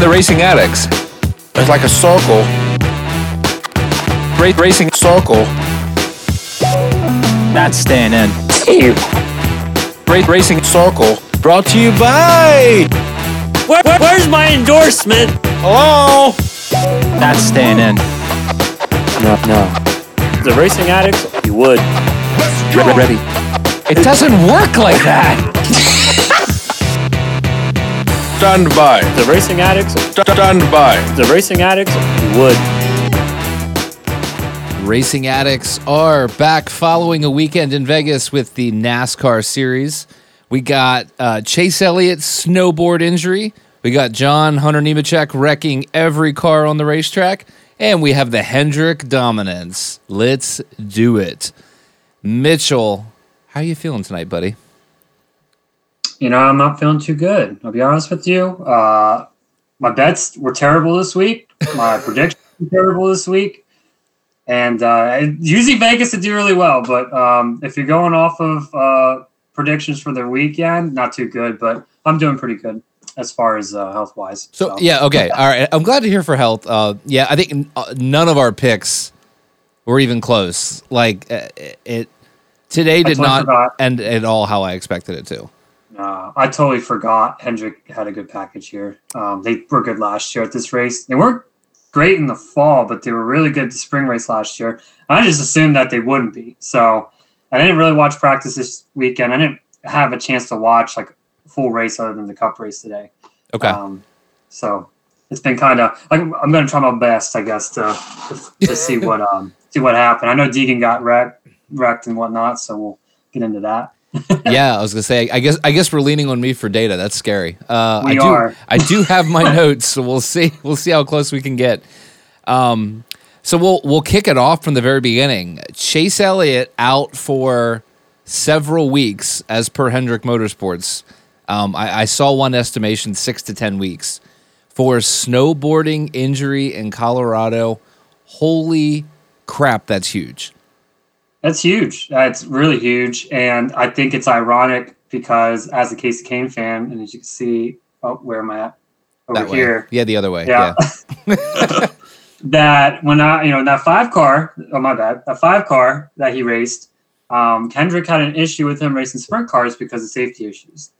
the racing addicts. It's like a circle. Great racing circle. That's staying in. Great racing circle. Brought to you by. Where, where- where's my endorsement? Hello. That's staying in. No, no. The racing addicts, you would. Re- ready. It doesn't work like that. Stand by. The racing addicts, Stand by. the racing addicts, you would. Racing addicts are back following a weekend in Vegas with the NASCAR series. We got uh, Chase Elliott's snowboard injury. We got John Hunter Nemechek wrecking every car on the racetrack. And we have the Hendrick dominance. Let's do it. Mitchell, how are you feeling tonight, buddy? You know, I'm not feeling too good. I'll be honest with you. Uh, my bets were terrible this week. My predictions were terrible this week. And uh, usually Vegas to do really well, but um, if you're going off of uh, predictions for the weekend, not too good. But I'm doing pretty good as far as uh, health wise. So, yeah, okay. All right. I'm glad to hear for health. Uh, yeah, I think uh, none of our picks were even close. Like, uh, it today did not end at all how I expected it to. Uh, I totally forgot Hendrick had a good package here. Um, they were good last year at this race. They weren't great in the fall, but they were really good the spring race last year. I just assumed that they wouldn't be. So I didn't really watch practice this weekend. I didn't have a chance to watch like full race other than the cup race today. Okay. Um, so it's been kind of like I'm going to try my best, I guess, to to, to see what um see what happened. I know Deegan got wrecked, wrecked and whatnot, so we'll get into that. yeah, I was gonna say. I guess. I guess we're leaning on me for data. That's scary. Uh, We I do. are. I do have my notes, so we'll see. We'll see how close we can get. Um, so we'll we'll kick it off from the very beginning. Chase Elliott out for several weeks, as per Hendrick Motorsports. Um, I, I saw one estimation six to ten weeks for snowboarding injury in Colorado. Holy crap, that's huge. That's huge. That's really huge, and I think it's ironic because as a Kasey Kahne fan, and as you can see, oh, where am I at? Over That way. here. Yeah, the other way. Yeah. yeah. That when I, you know, that five car. Oh my bad. That five car that he raced. Um, Hendrick had an issue with him racing sprint cars because of safety issues,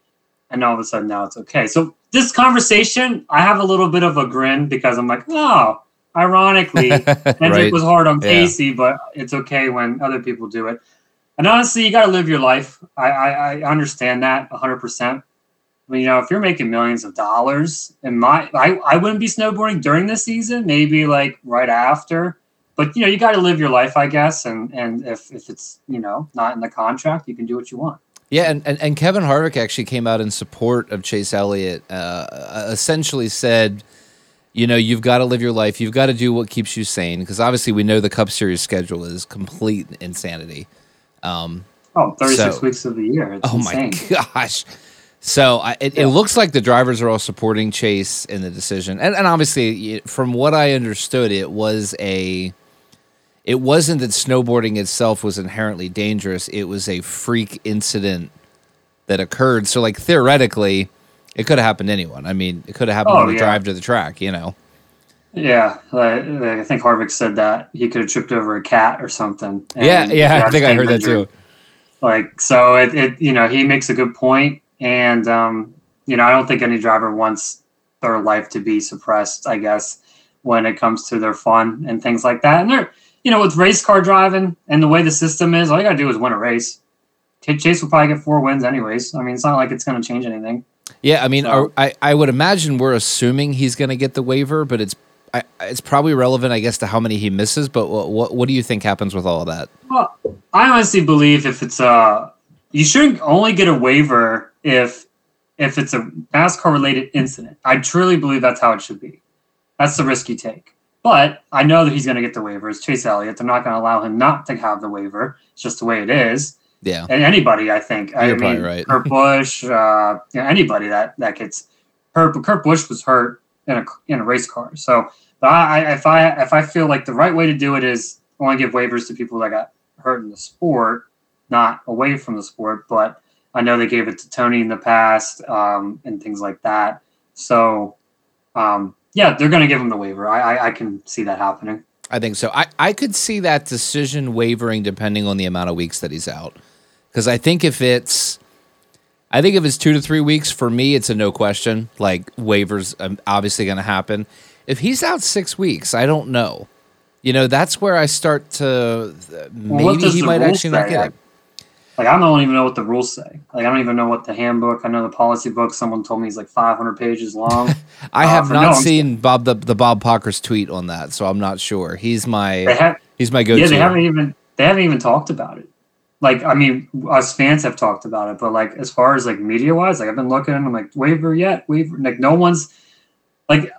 and all of a sudden now it's okay. So this conversation, I have a little bit of a grin because I'm like, oh, ironically, Hendrick Right. was hard on Yeah. Kasey, but it's okay when other people do it. And honestly, you got to live your life. I, I, I understand that 100%. But, you know, if you're making millions of dollars, and my, I, I wouldn't be snowboarding during the season, maybe like right after. But, you know, you got to live your life, I guess. And, and if, if it's, you know, not in the contract, you can do what you want. Yeah, and, and, and Kevin Harvick actually came out in support of Chase Elliott. Uh, essentially said, you know, you've got to live your life. You've got to do what keeps you sane because obviously we know the Cup Series schedule is complete insanity. Um, Oh, 36 So- weeks of the year. It's oh insane. my gosh! So I, it, it looks like the drivers are all supporting Chase in the decision, and and obviously, from what I understood, it was a. It wasn't that snowboarding itself was inherently dangerous. It was a freak incident that occurred. So, like theoretically, it could have happened to anyone. I mean, it could have happened Oh, on the yeah. drive to the track. You know. Yeah, like, I think Harvick said that he could have tripped over a cat or something. Yeah, yeah, I think I heard that too. Like, so it, it, you know, he makes a good point, and um, you know, I don't think any driver wants their life to be suppressed. I guess when it comes to their fun and things like that, and they're, you know, with race car driving and the way the system is, all you gotta do is win a race. Chase will probably get four wins anyways. I mean, it's not like it's going to change anything. Yeah, I mean, So- are, I I would imagine we're assuming he's going to get the waiver, but it's I, it's probably relevant, I guess, to how many he misses. But what, what what do you think happens with all of that? Well, I honestly believe if it's a, you shouldn't only get a waiver if if it's a NASCAR related incident. I truly believe that's how it should be. That's the risk you take. But I know that he's going to get the waiver. It's Chase Elliott. They're not going to allow him not to have the waiver. It's just the way it is. Yeah, And anybody, I think. I You're probably mean, right. Kurt Busch, uh, you know, anybody that that gets hurt. Kurt Busch was hurt in a in a race car. So but I, I- if I if I feel like the right way to do it is only give waivers to people that got hurt in the sport, not away from the sport. But I know they gave it to Tony in the past um, and things like that. So um, yeah, they're going to give him the waiver. I, I I can see that happening. I think so. I, I could see that decision wavering depending on the amount of weeks that he's out. Because I think if it's, I think if it's two to three weeks, for me, it's a no question. Like waivers um, obviously going to happen. If he's out six weeks, I don't know. You know, that's where I start to Well, maybe he might actually not get it. Like I don't even know what the rules say. Like I don't even know what the handbook. I know the policy book. Someone told me is like 500 pages long. I Uh, have not no, seen Bob the the Bob Pockrass's tweet on that, so I'm not sure. He's my have, he's my go-to. yeah, they haven't even they haven't even talked about it. Like I mean, us fans have talked about it, but like as far as like media wise, like I've been looking and I'm like waiver yet, waiver. Like no one's like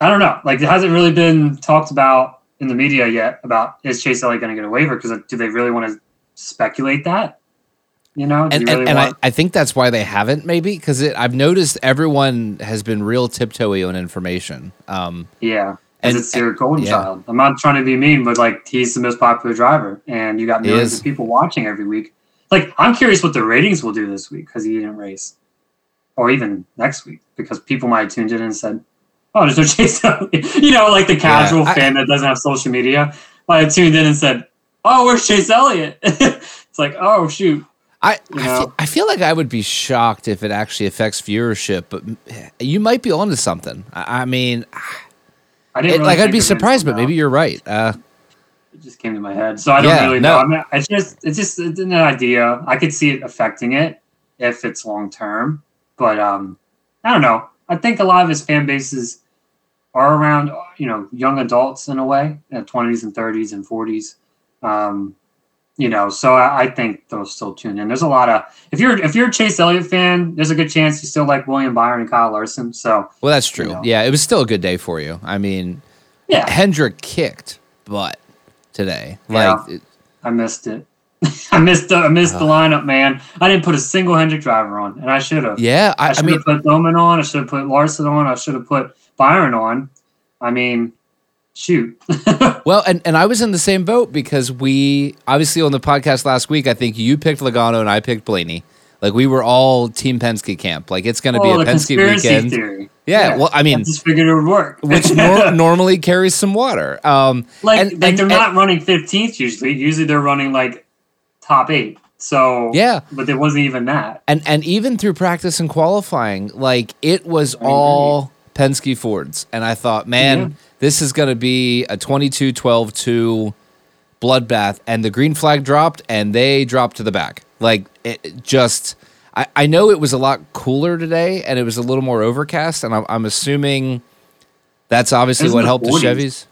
I don't know. Like it hasn't really been talked about in the media yet about is Chase Elliott going to get a waiver? Because do they really want to speculate that? You know, and, you really and, and I. I think that's why they haven't maybe because I've noticed everyone has been real tiptoey on information. Um, yeah. And- it's your golden yeah. child. I'm not trying to be mean, but like he's the most popular driver, and you got millions of people watching every week. Like I'm curious what the ratings will do this week because he didn't race, or even next week because people might have tuned in and said, "Oh, there's no Chase Elliott." You know, like the casual I- fan that doesn't have social media might have tuned in and said, "Oh, where's Chase Elliott?" it's like, oh shoot, I You I, feel, I feel like I would be shocked if it actually affects viewership, but eh, you might be onto something. I, I mean, ah, I didn't it, really like I'd be surprised, but maybe you're right. Uh, it just came to my head. So I don't Yeah, really no. know. I mean, it's just it's just it's an idea. I could see it affecting it if it's long term, but um, I don't know. I think a lot of his fan bases are around you know young adults in a way, twenties and thirties and forties. Um, you know, so I, I think they'll still tune in. There's a lot of if you're if you're a Chase Elliott fan, there's a good chance you still like William Byron and Kyle Larson. So well, that's true. know. Yeah, it was still a good day for you. I mean, yeah, Hendrick kicked butt today. Yeah. Like, it- I missed it. I missed the I missed the lineup, man. I didn't put a single Hendrick driver on, and I should have. yeah, I, I, I should mean, have put Bowman on. I should have put Larson on. I should have put Byron on. I mean, shoot. Well, and, and I was in the same boat because we obviously on the podcast last week, I think you picked Logano and I picked Blaney. Like we were all Team Penske camp. Like it's going to oh, be a Penske weekend. theory. Yeah, well, I mean, I just figured it would work. which nor- normally carries some water. Um, like, and- like and- they're and- not running 15th usually. Usually they're running like top eight. So Yeah. but it wasn't even that. and and even through practice and qualifying, like it was all Penske Fords, and I thought, man, Yeah. This is going to be a 22-12-2 bloodbath, and the green flag dropped, and they dropped to the back. Like it it just, I, I know it was a lot cooler today, and it was a little more overcast, and I'm, I'm assuming that's obviously what the helped the 40s. Chevys.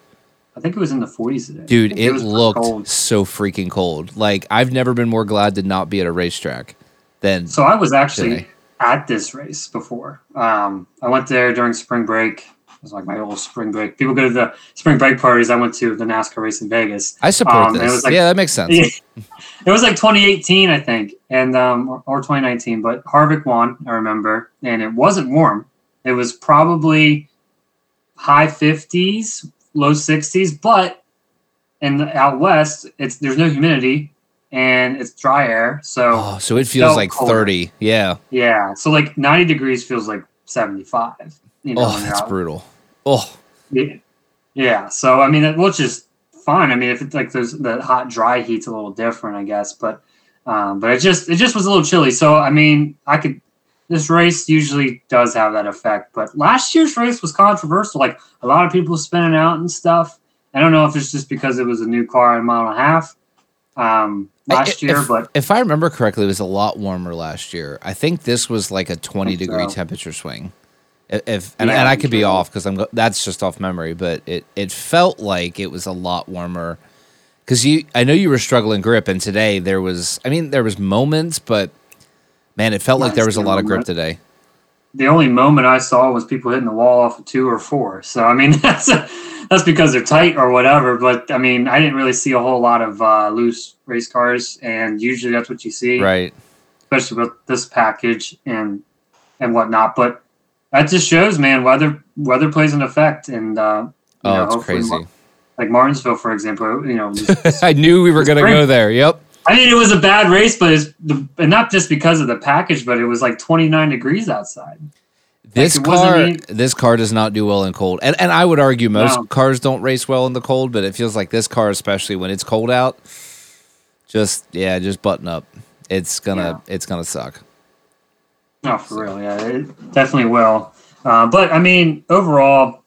I think it was in the 40s today. Dude, Like, it, looked cold. so freaking cold. Like I've never been more glad to not be at a racetrack than So I was actually Today. at this race before. Um, I went there during spring break. It was like my old spring break. People go to the spring break parties. I went to the NASCAR race in Vegas. I support Um, it this. was like- yeah, that makes sense. Yeah. It was like 2018, I think, and um, or, or 2019. But Harvick won, I remember, and it wasn't warm. It was probably high 50s, low 60s, but in the, out west, it's there's no humidity and it's dry air, so. Oh, so it feels like colder. 30. Yeah. Yeah, so like 90 degrees feels like 75. You know, Oh, that's brutal. Oh, Yeah. yeah, so I mean, it, which is fine. I mean, if it's like there's the hot dry heat's a little different, I guess, but um, but it just it just was a little chilly. So I mean, I could this race usually does have that effect, but last year's race was controversial. Like a lot of people spinning out and stuff. I don't know if it's just because it was a new car in a mile and a half um, last year, if, but if I remember correctly, it was a lot warmer last year. I think this was like a 20 degree so. temperature swing. If, and, Yeah, and I could be off because I'm that's just off memory, but it it felt like it was a lot warmer. Because you, I know you were struggling grip, and today there was. I mean, there was moments, but man, it felt like there was a lot of grip today. the only moment I saw was people hitting the wall off of two or four. So I mean, that's that's because they're tight or whatever. But I mean, I didn't really see a whole lot of uh, loose race cars, and usually that's what you see, Right. especially with this package and and whatnot. But that just shows, man, weather weather plays an effect, and uh, Oh, know, it's hopefully crazy. Mar- like Martinsville, for example, you know, was- I knew we were going to go there. Yep. I mean, it was a bad race, but it's the, and not just because of the package, but it was like 29 degrees outside. This wasn't car, any- this car does not do well in cold, and and I would argue most No. cars don't race well in the cold, but it feels like this car, especially when it's cold out, just yeah, just button up. It's gonna it's gonna suck. No, for real, yeah, it definitely will. Uh, but I mean, overall,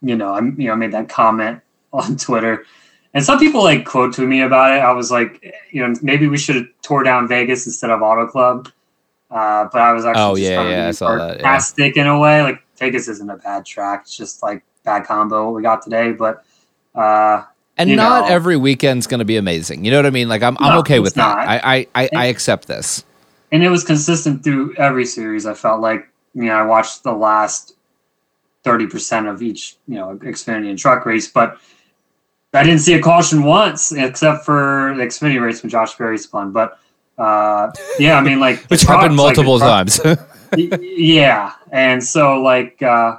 you know, I you know I made that comment on Twitter, and some people like quote to me about it. I was like, you know, maybe we should have tore down Vegas instead of Auto Club. Uh, but I was actually Oh, just yeah, yeah, I saw that, yeah. in a way. Like Vegas isn't a bad track; it's just like bad combo what we got today. But uh, And not know. every weekend's gonna be amazing. You know what I mean? Like I'm I'm okay with that. not. I I I, I accept this. And it was consistent through every series. I felt like you know I watched the last thirty percent of each you know Xfinity and truck race, but I didn't see a caution once except for the Xfinity race when Josh Berry spun. But uh, yeah, I mean like Which happened trucks, like, multiple truck- times. Yeah, and so like uh,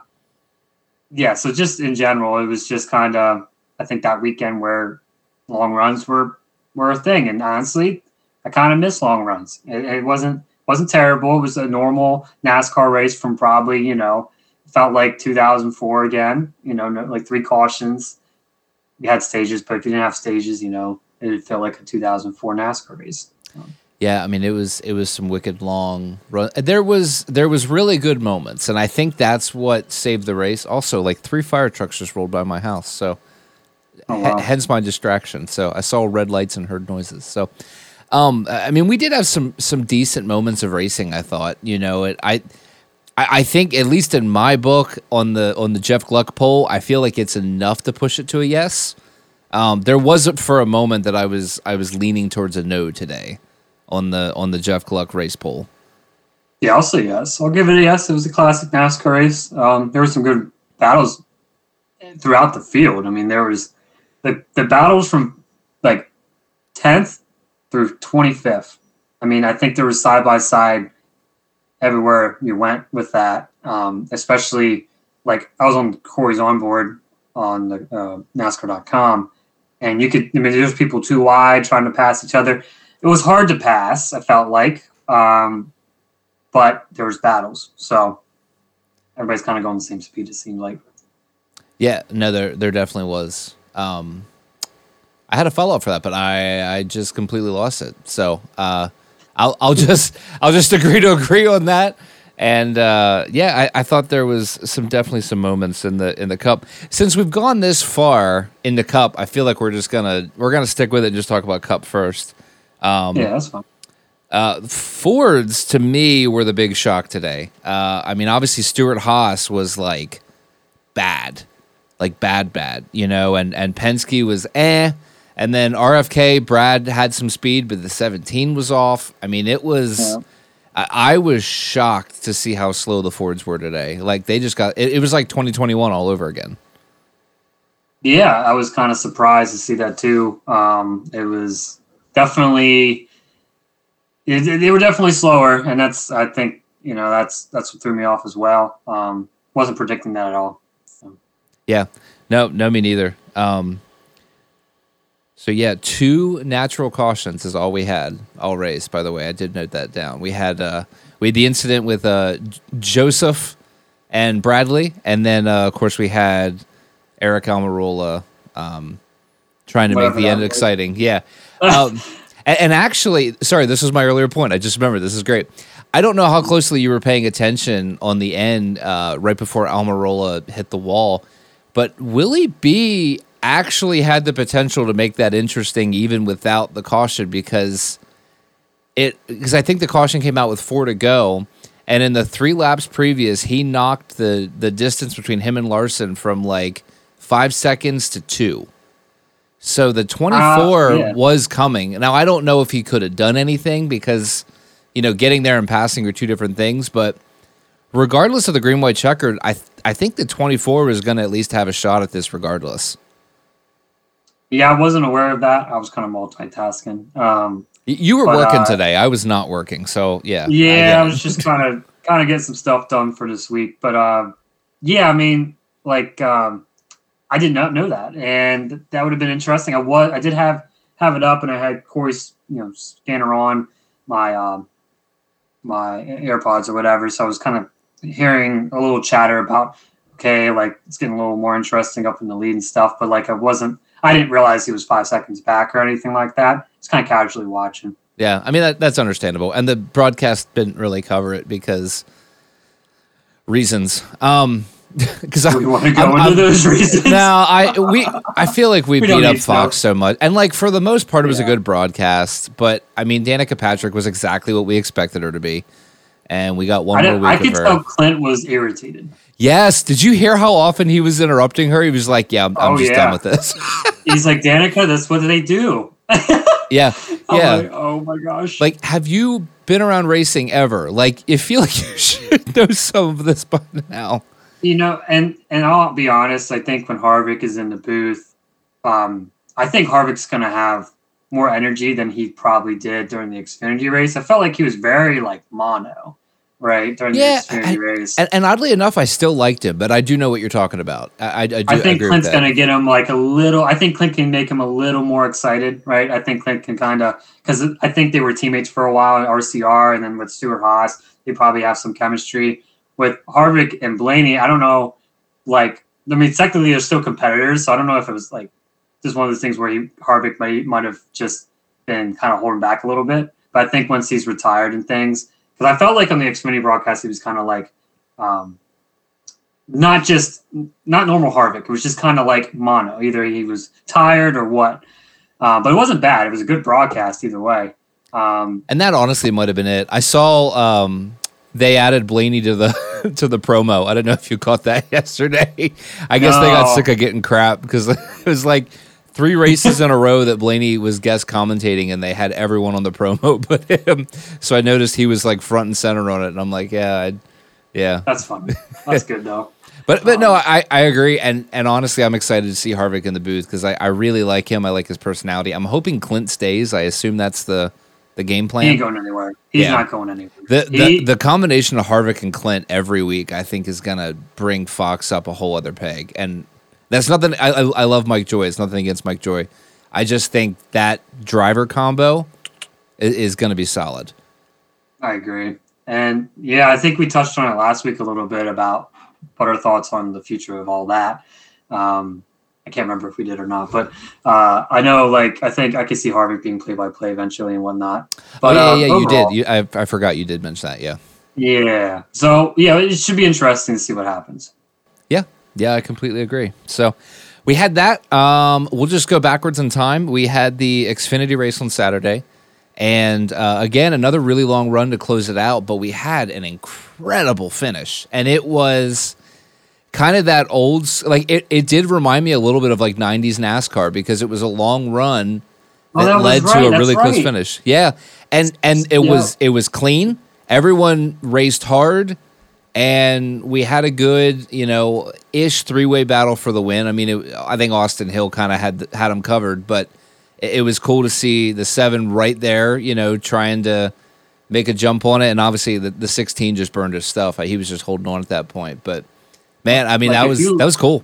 yeah, so just in general, it was just kind of I think that weekend where long runs were were a thing, and honestly, I kind of missed long runs. It, it wasn't wasn't terrible. It was a normal NASCAR race from probably you know felt like 2004 again. You know, no, like three cautions. You had stages, but if you didn't have stages, you know, it felt like a 2004 NASCAR race. Yeah, I mean it was it was some wicked long run. There was there was really good moments, and I think that's what saved the race. Also, like three fire trucks just rolled by my house, so Oh, h- hence my distraction. So I saw red lights and heard noises. So, um, I mean, we did have some some decent moments of racing. I thought, you know, it I. I think at least in my book on the on the Jeff Gluck poll, I feel like it's enough to push it to a yes. Um, there wasn't for a moment that I was I was leaning towards a no today on the on the Jeff Gluck race poll. Yeah, I'll say yes. I'll give it a yes. It was a classic NASCAR race. Um, there were some good battles throughout the field. I mean, there was the the battles from like tenth through twenty fifth. I mean, I think there was side by side everywhere you went with that. Um, especially like I was on Corey's onboard on the uh, NASCAR.com, and you could. I mean, there's people too wide trying to pass each other. It was hard to pass. I felt like. Um, but there was battles. So everybody's kind of going the same speed. It seemed like. Yeah, no, there there definitely was. Um, I had a follow up for that, but I I just completely lost it. So uh, I'll I'll just I'll just agree to agree on that. And uh, yeah, I, I thought there was some definitely some moments in the in the cup. Since we've gone this far in the cup, I feel like we're just gonna we're gonna stick with it and just talk about cup first. Um, yeah, that's fine. Uh, Fords to me were the big shock today. Uh, I mean, obviously Stewart-Haas was like bad, like bad, bad, you know, and and Penske was eh, and then RFK Brad had some speed, but the 17 was off. I mean, it was. Yeah. I, I was shocked to see how slow the Fords were today. Like they just got it, it was like 2021 all over again. Yeah, I was kind of surprised to see that too. Um, it was definitely. It, they were definitely slower, and that's I think you know that's that's what threw me off as well. Um, wasn't predicting that at all. Yeah. No, no, me neither. Um, so yeah, two natural cautions is all we had all race. By the way, I did note that down. We had uh, we had the incident with uh, J- Joseph and Bradley, and then uh, of course we had Eric Almirola um, trying to Whatever make the end exciting. Yeah. Um, and, and actually, sorry, this was my earlier point. I just remember this is great. I don't know how closely you were paying attention on the end uh, right before Almirola hit the wall, but Willie B actually had the potential to make that interesting even without the caution because it because I think the caution came out with four to go, and in the three laps previous, he knocked the the distance between him and Larson from like five seconds to two. So the 24 Uh, yeah. was coming. Now I don't know if he could have done anything because you know getting there and passing are two different things, but regardless of the green white checkered, I th- I think the 24 was going to at least have a shot at this regardless. Yeah, I wasn't aware of that. I was kind of multitasking. Um, You were But, working uh, today. I was not working. So yeah. yeah, I I, was just kind of kind of get some stuff done for this week. But uh, yeah, I mean, like um, I did not know that, and that would have been interesting. I was I did have have it up, and I had Corey's you know scanner on my um, my AirPods or whatever, so I was kind of hearing a little chatter about okay, like it's getting a little more interesting up in the lead and stuff, but like I wasn't, I didn't realize he was five seconds back or anything like that. It's kind of casually watching. Yeah, I mean that, that's understandable, and the broadcast didn't really cover it because reasons. Um, because I want to go I'm- into I'm- those reasons. no, I we I feel like we, We beat up. Fox so much, and like for the most part, it was a good broadcast. But I mean, Danica Patrick was exactly what we expected her to be, and we got one I, more week I could tell Clint was irritated. Yes, did you hear how often he was interrupting her? He was like, "Yeah, I'm, I'm Oh, just yeah. done with this." He's like, Danica, that's what they do. yeah, I'm yeah. like, oh my gosh. Like, have you been around racing ever? Like, you feel like you should know some of this by now. You know, and and I'll be honest. I think when Harvick is in the booth, um, I think Harvick's going to have more energy than he probably did during the Xfinity race. I felt like he was very like mono, right during Yeah, the. And, and oddly enough, I still liked him, but I do know what you're talking about. I, I, do I think Clint's going to get him like a little. I think Clint can make him a little more excited, right? I think Clint can kind of because I think they were teammates for a while at RCR, and then with Stewart-Haas, they probably have some chemistry. With Harvick and Blaney, I don't know. Like, I mean, technically they're still competitors, so I don't know if it was like just one of those things where he Harvick might might have just been kind of holding back a little bit. But I think once he's retired and things, because I felt like on the Xfinity broadcast he was kind of like. Um, not just not normal Harvick. It was just kind of like mono. Either he was tired or what. Uh, but it wasn't bad. It was a good broadcast either way. Um, And that honestly might have been it. I saw um, they added Blaney to the to the promo. I don't know if you caught that yesterday. I guess they got sick of getting crap because it was like three races in a row that Blaney was guest commentating, and they had everyone on the promo but him. So I noticed he was like front and center on it, and I'm like, yeah, I'd, yeah. that's fun. That's good though. But but no, um, I, I agree, and and honestly, I'm excited to see Harvick in the booth because I, I really like him. I like his personality. I'm hoping Clint stays. I assume that's the the game He plan. ain't going anywhere. He's Yeah. not going anywhere. The, He- the the combination of Harvick and Clint every week, I think, is gonna bring Fox up a whole other peg. And that's nothing. I I, I love Mike Joy. It's nothing against Mike Joy. I just think that driver combo is, is gonna be solid. I agree. And yeah, I think we touched on it last week a little bit about what our thoughts on the future of all that. Um, I can't remember if we did or not, but uh, I know, like, I think I could see Harvick being play by play eventually and whatnot. But oh, uh, yeah, yeah, you overall- did. You, I I forgot you did mention that. Yeah, Yeah. So yeah, it should be interesting to see what happens. yeah, yeah. I completely agree. So. We had that. Um, we'll just go backwards in time. We had the Xfinity race on Saturday. And uh, again, another really long run to close it out, but we had an incredible finish. And it was kind of that old, like, it, it did remind me a little bit of like 90s NASCAR because it was a long run Oh, that, that led right, to a that's really close right. finish. Yeah. And, and it Yeah. was, it was clean. Everyone raced hard and we had a good, you know, ish three way battle for the win. I mean, it, I think Austin Hill kind of had had them covered, but it, it was cool to see the seven right there, you know, trying to make a jump on it, and obviously the, the sixteen just burned his stuff. He was just holding on at that point, but man, I mean, Like, that was you- that was cool.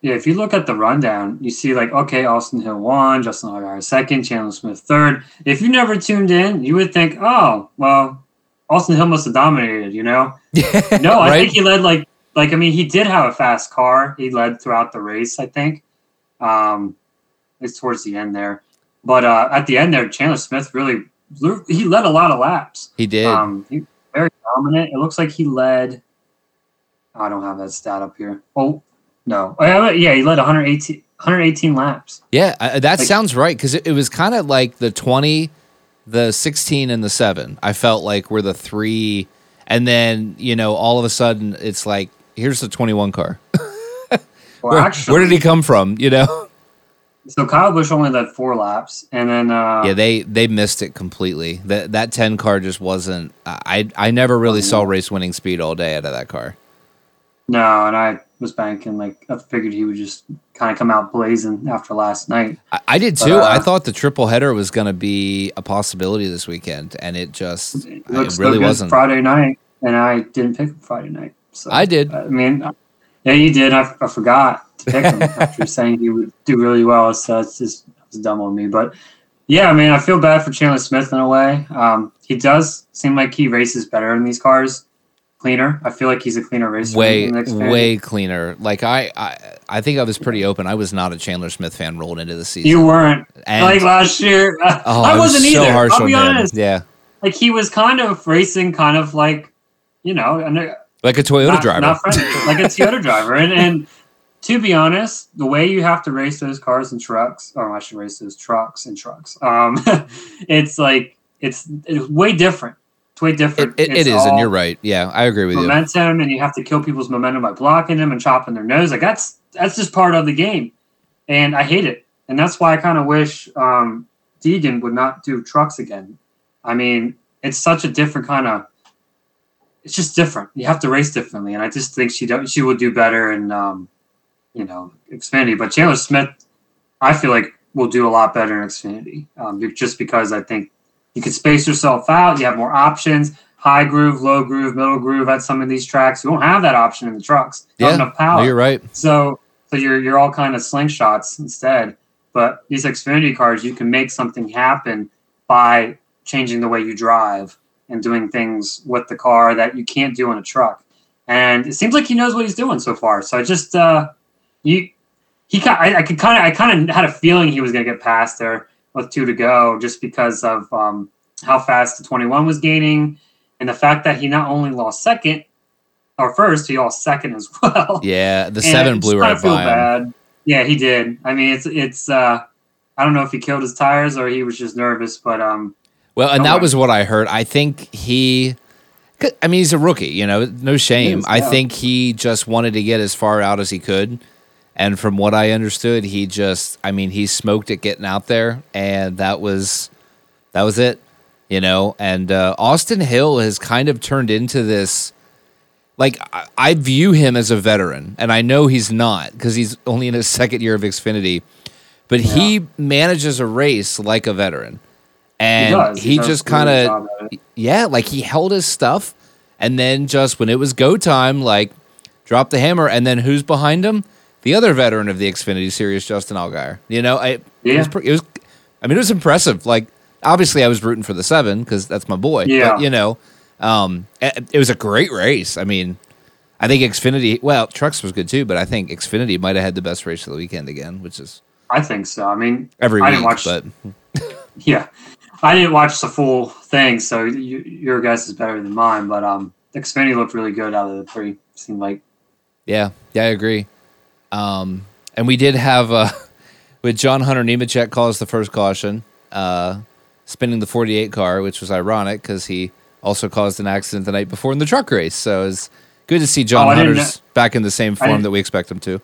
Yeah, if you look at the rundown, you see like okay, Austin Hill won, Justin Allgaier second, Chandler Smith third. If you never tuned in, you would think, oh, well, Austin Hill must have dominated. You know? No, I Right? think he led like like I mean he did have a fast car. He led throughout the race. I think, um, it's towards the end there, but uh, at the end there, Chandler Smith really he led a lot of laps. He did. Um, he, very dominant. It looks like he led. I don't have that stat up here. Oh no, Uh, yeah, he led 118, 118 laps. Yeah, that Like- sounds right because it, it was kind of like the 20, the 16, and the 7. I felt like were the three. And then, you know, all of a sudden it's like, here's the 21 car. Well, Where, actually, where did he come from? You know? So Kyle Busch only led four laps, and then uh, yeah, they they missed it completely. That that 10 car just wasn't. I I never really saw race winning speed all day out of that car. no, and I was banking like I figured he would just kind of come out blazing after last night. I, I did But, too. uh, I thought the triple header was going to be a possibility this weekend, and it just It it really so good wasn't. Friday night, and I didn't pick him Friday night. So I did. I mean, yeah, you did. I, I forgot to pick him after saying he would do really well. So it's just it was dumb on me. But yeah, I mean, I feel bad for Chandler Smith in a way. Um, he does seem like he races better in these cars. Cleaner. I feel like he's a cleaner racer. way in the Xfinity. way cleaner. Like I, I I think I was pretty open. I was not a Chandler Smith fan rolled into the season. You weren't And- like last year. oh, I was wasn't so either. harsh I'll be him. honest. Yeah, Like he was kind of racing, kind of like you know, uh, like a Toyota not, driver. not friendly, like a Toyota driver. And and to be honest, the way you have to race those cars and trucks, or I should race those trucks and trucks, um, it's like it's, it's way different. Way different. it, it It's and you're right. Yeah, I agree with you. momentum, and you have to kill people's momentum by blocking them and chopping their nose. Like that's that's just part of the game, and I hate it. And that's why I kind of wish um, Deegan would not do trucks again. I mean, it's such a different kind of. It's just different. You have to race differently, and I just think she do, she will do better in, um, you know, Xfinity. But Chandler Smith, I feel like will do a lot better in Xfinity, um, just because I think you can space yourself out. You have more options high groove, low groove, middle groove at some of these tracks. You won't have that option in the trucks. Not Yeah, enough No, power. you're right. So so you're you're all kind of slingshots instead. But these Xfinity cars, you can make something happen by changing the way you drive and doing things with the car that you can't do in a truck. And it seems like he knows what he's doing so far. So I just uh, you he kind I, I could kind of I kind of had a feeling he was going to get past there with two to go, just because of um, how fast the 21 was gaining and the fact that he not only lost second or first, he lost second as well. Yeah, the And seven blew right kinda feel him. bad. Yeah, he did. I mean, it's it's. uh I don't know if he killed his tires or he was just nervous, but um, Well, and that was what I heard. I think he. I mean, he's a rookie. You know, no shame. is, I think he just wanted to get as far out as he could, and from what I understood, he just. I mean, he smoked it getting out there, and that was, that was it. You know, and uh, Austin Hill has kind of turned into this. Like I, I view him as a veteran, and I know he's not because he's only in his second year of Xfinity, but he manages a race like a veteran, and does. he, does just kind of job at it. yeah, like he held his stuff, and then just when it was go time, like dropped the hammer, and then who's behind him? The other veteran of the Xfinity Series, Justin Allgaier. You know, I it Yeah. was, pre- it was, I mean, it was impressive. Like obviously, I was rooting for the seven because that's my boy. Yeah. but, you know, um, it, it was a great race. I mean, I think Xfinity. Well, trucks was good too, but I think Xfinity might have had the best race of the weekend again, which is I think so. I mean, every I week. didn't watch- but yeah, I didn't watch the full thing, so you, your guess is better than mine. But um, Xfinity looked really good out of the three. Seemed like Yeah, yeah, I agree. Um, and we did have uh, with John Hunter Nemechek calls the first caution, uh, spinning the 48 car, which was ironic because he also caused an accident the night before in the truck race. So it's good to see John Oh, Hunter's back in the same form that we expect him to.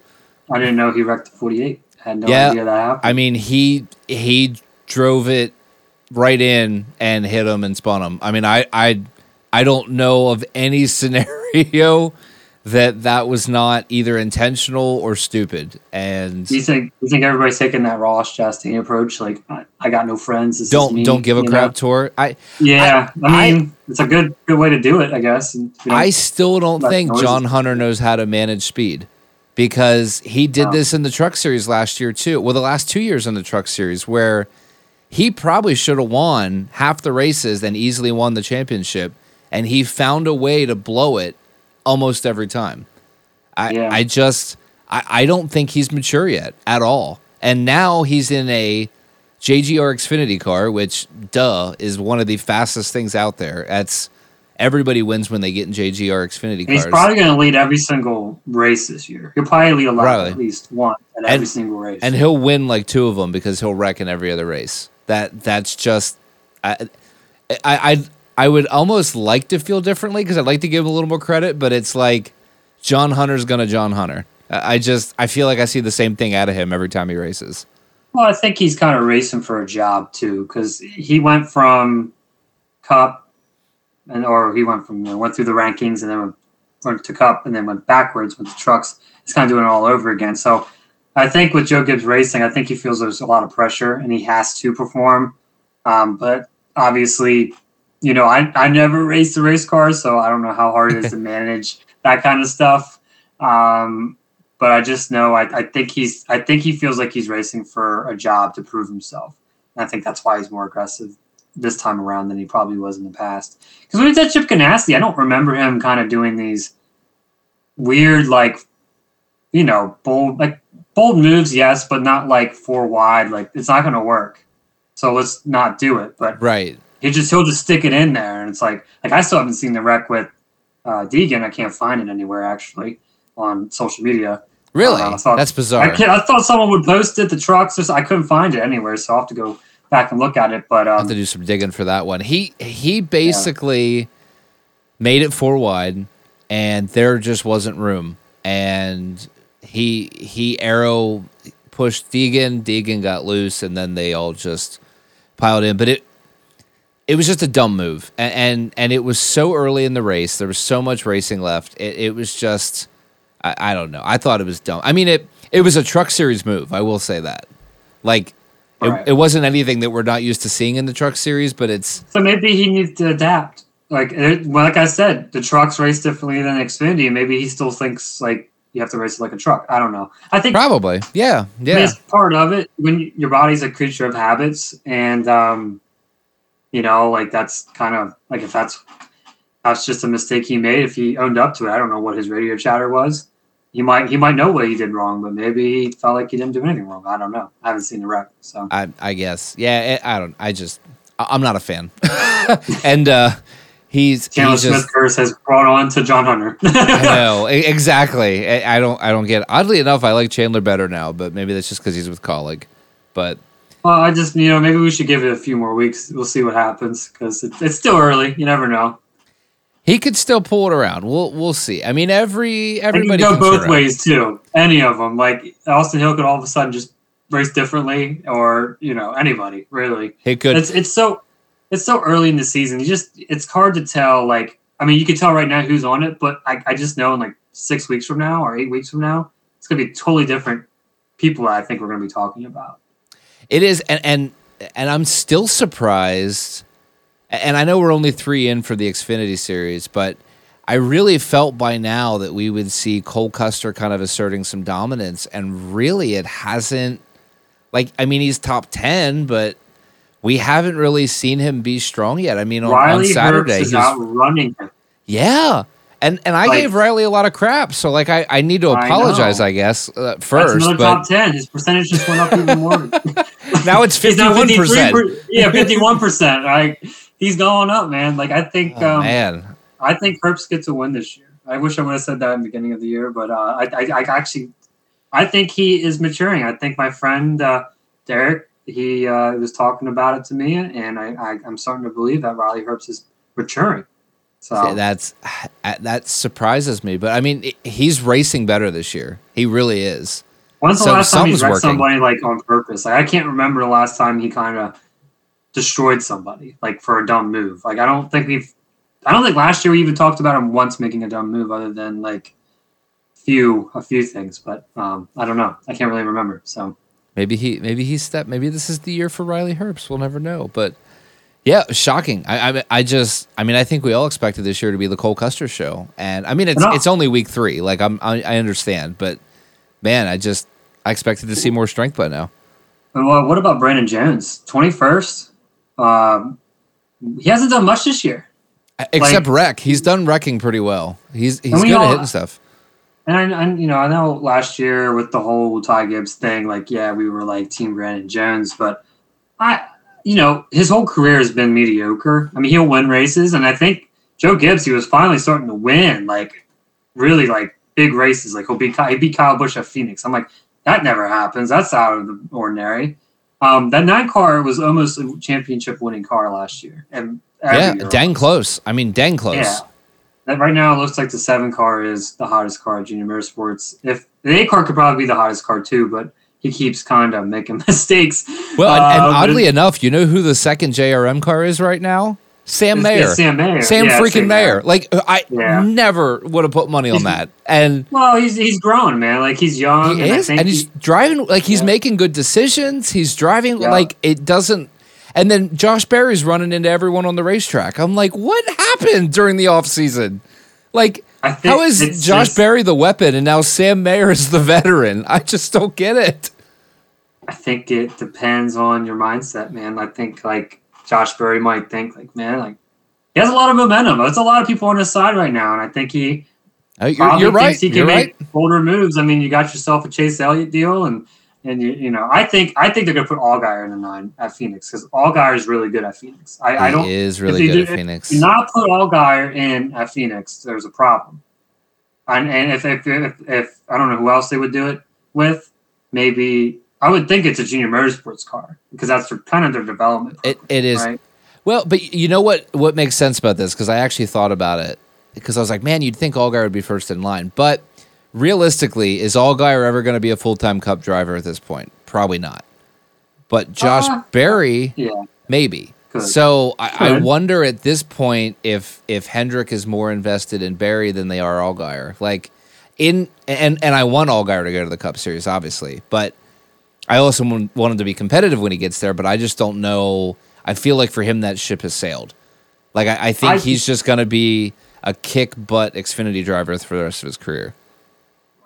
I didn't know he wrecked the 48. I had no Yeah, idea that happened. I mean, he he drove it right in and hit him and spun him. I mean, I I I don't know of any scenario that that was not either intentional or stupid. And you think you think everybody's taking that Ross Chastain approach? Like, I, I got no friends. This don't me, don't give a crap know? tour. I Yeah, I, I- mean, it's a good good way to do it, I guess. And, you know, I still don't think noises. John Hunter knows how to manage speed because he did No. this in the truck series last year too. Well, the last two years in the truck series where he probably should have won half the races and easily won the championship, and he found a way to blow it almost every time. I Yeah. I just I, I don't think he's mature yet at all. And now he's in a JGR Xfinity car, which duh is one of the fastest things out there. That's everybody wins when they get in JGR Xfinity and he's probably going to lead every single race this year. He'll probably lead a lot, Probably. at least one at every single race. and he'll win like two of them because he'll wreck in every other race. That that's just I I I, I would almost like to feel differently because I'd like to give him a little more credit, but it's like John Hunter's gonna John Hunter. I just I feel like I see the same thing out of him every time he races. well, I think he's kind of racing for a job too, because he went from Cup, and or he went from you know, went through the rankings and then went, went to Cup and then went backwards with the trucks. He's kind of doing it all over again. So I think with Joe Gibbs Racing, I think he feels there's a lot of pressure and he has to perform. Um, but obviously, you know, I, I never raced a race car, so I don't know how hard it is to manage that kind of stuff. Um, but I just know I, I think he's I think he feels like he's racing for a job to prove himself. And I think that's why he's more aggressive this time around than he probably was in the past. Because when he did Chip Ganassi, I don't remember him kind of doing these weird, like, you know, bold, like bold moves, yes, but not like four wide. Like it's not going to work. So let's not do it. But Right. He just he'll just stick it in there, and it's like like I still haven't seen the wreck with uh, Deegan. I can't find it anywhere actually on social media. Really? Uh, I thought- That's I, bizarre. can't, I thought someone would post it. The trucks, just I couldn't find it anywhere, so I'll have to go back and look at it. But I have um, to do some digging for that one. He he basically made it four wide, and there just wasn't room. And he he arrow pushed Deegan. Deegan got loose, and then they all just piled in. But it it was just a dumb move, and and, and it was so early in the race. There was so much racing left. It, it was just I, I don't know. I thought it was dumb. I mean it it was a truck series move. I will say that. Like. It, Right. it wasn't anything that we're not used to seeing in the truck series, but it's so maybe he needs to adapt. Like it, well, like I said, the trucks race differently than Xfinity. Maybe he still thinks like you have to race it like a truck. I don't know. I think probably yeah, yeah. it's part of it when your body's a creature of habits and um you know like that's kind of like if that's that's just a mistake he made if he owned up to it i don't know what his radio chatter was he might he might know what he did wrong but maybe he felt like he didn't do anything wrong i don't know i haven't seen the wreck so I I guess yeah. It, I don't. I just I'm not a fan, and uh he's chandler smith just. curse has brought on to john hunter I know exactly. I, I don't. I don't get. It. Oddly enough, I like Chandler better now, but maybe that's just because he's with Kaulig. But well i just you know maybe we should give it a few more weeks we'll see what happens because it's, it's still early you never know he could still pull it around. We'll we'll see. I mean, every everybody go both ways too. Any of them, like Austin Hill, could all of a sudden just race differently, or you know anybody really. He could. It's it's so it's so early in the season. You just it's hard to tell. Like I mean, you can tell right now who's on it, but I, I just know in like six weeks from now or eight weeks from now, it's gonna be totally different people. I think we're gonna be talking about. It is, and and and I'm still surprised. And I know we're only three in for the Xfinity series, but I really felt by now that we would see Cole Custer kind of asserting some dominance, and really it hasn't. Like, I mean, he's top ten, but we haven't really seen him be strong yet. I mean, on, on Saturday, Herbst he is was- outrunning him. yeah. And and I Like- gave Riley a lot of crap, so like I, I need to apologize, know. I, guess, uh, That's first. another But top ten. His percentage just went up even more. now it's fifty one 53 percent. Yeah, fifty-one percent. Right, he's going up, man. Like I think, Oh, um, man, I think Herbst gets a win this year. I wish I would have said that in the beginning of the year, but uh, I, I, I actually, I think he is maturing. I think my friend uh, Derek, he uh, was talking about it to me, and I, I, I'm starting to believe that Riley Herbst is maturing. So See, that's that surprises me, but I mean, he's racing better this year. He really is. when's the so last time something's wrecked working. somebody like on purpose? Like I can't remember the last time he kind of destroyed somebody like for a dumb move. Like I don't think we've, I don't think last year we even talked about him once making a dumb move, other than like few a few things. But um, I don't know. I can't really remember. So Maybe he, maybe he's step. Maybe this is the year for Riley Herbst. We'll never know. But yeah, shocking. I, I, I just, I mean, I think we all expected this year to be the Cole Custer show, and I mean, it's it's only week three. Like I'm, I, I understand, but man, I just, I expected to see more strength by now. Well, what about Brandon Jones? Twenty first. Um, he hasn't done much this year. Except wreck, he's done wrecking pretty well. He's he's good all- at hitting stuff. And I, I, you know, I know last year with the whole Ty Gibbs thing, like, yeah, we were like Team Brandon Jones, but I, you know, his whole career has been mediocre. I mean, he'll win races, and I think Joe Gibbs, he was finally starting to win, like, really like big races. Like he'll beat Ky- he beat Kyle Busch at Phoenix. I'm like, that never happens. That's out of the ordinary. Um, that nine car was almost a championship winning car last year, and Yeah, year dang close. I mean, dang close. yeah. That right now it looks like the seven car is the hottest car at Junior Motorsports. If the eight car could probably be the hottest car too, but he keeps kind of making mistakes. Well, and, and Uh, oddly enough, you know who the second JRM car is right now? Sam Mayer. Sam Mayer. Sam Yeah, freaking Sam Mayer. Like I Yeah. never would have put money on that. And Well, he's he's grown, man. Like he's young, he and is, and he's he- driving like he's making good decisions. He's driving like it doesn't. And then Josh Berry's running into everyone on the racetrack. I'm like, what happened during the off season? Like, how is Josh just- Berry the weapon and now Sam Mayer is the veteran? I just don't get it. I think it depends on your mindset, man. I think like Josh Berry might think like, man, like he has a lot of momentum. There's a lot of people on his side right now, and I think he Oh, you're, probably you're right. thinks he can You're make right. bolder moves. I mean, you got yourself a Chase Elliott deal, and and you, you know, I think I think they're gonna put Allgaier in the nine at Phoenix because Allgaier is really good at Phoenix. I, I don't He is really good do- at Phoenix. do not put Allgaier in at Phoenix. There's a problem. And, and if, if, if, if I don't know who else they would do it with, maybe I would think it's a junior motorsports car because that's their, kind of their development. It, it is right? well, but you know what? What makes sense about this? Because I actually thought about it because I was like, man, you'd think Allgaier would be first in line, but realistically, is Allgaier ever going to be a full time Cup driver at this point? Probably not. But Josh Uh, Berry, Yeah. maybe. Could. So I, I wonder at this point if if Hendrick is more invested in Berry than they are Allgaier. Like in and and I want Allgaier to go to the Cup Series, obviously, but I also want want him to be competitive when he gets there. But I just don't know. I feel like for him that ship has sailed. Like I, I think I- he's just going to be a kick butt Xfinity driver for the rest of his career.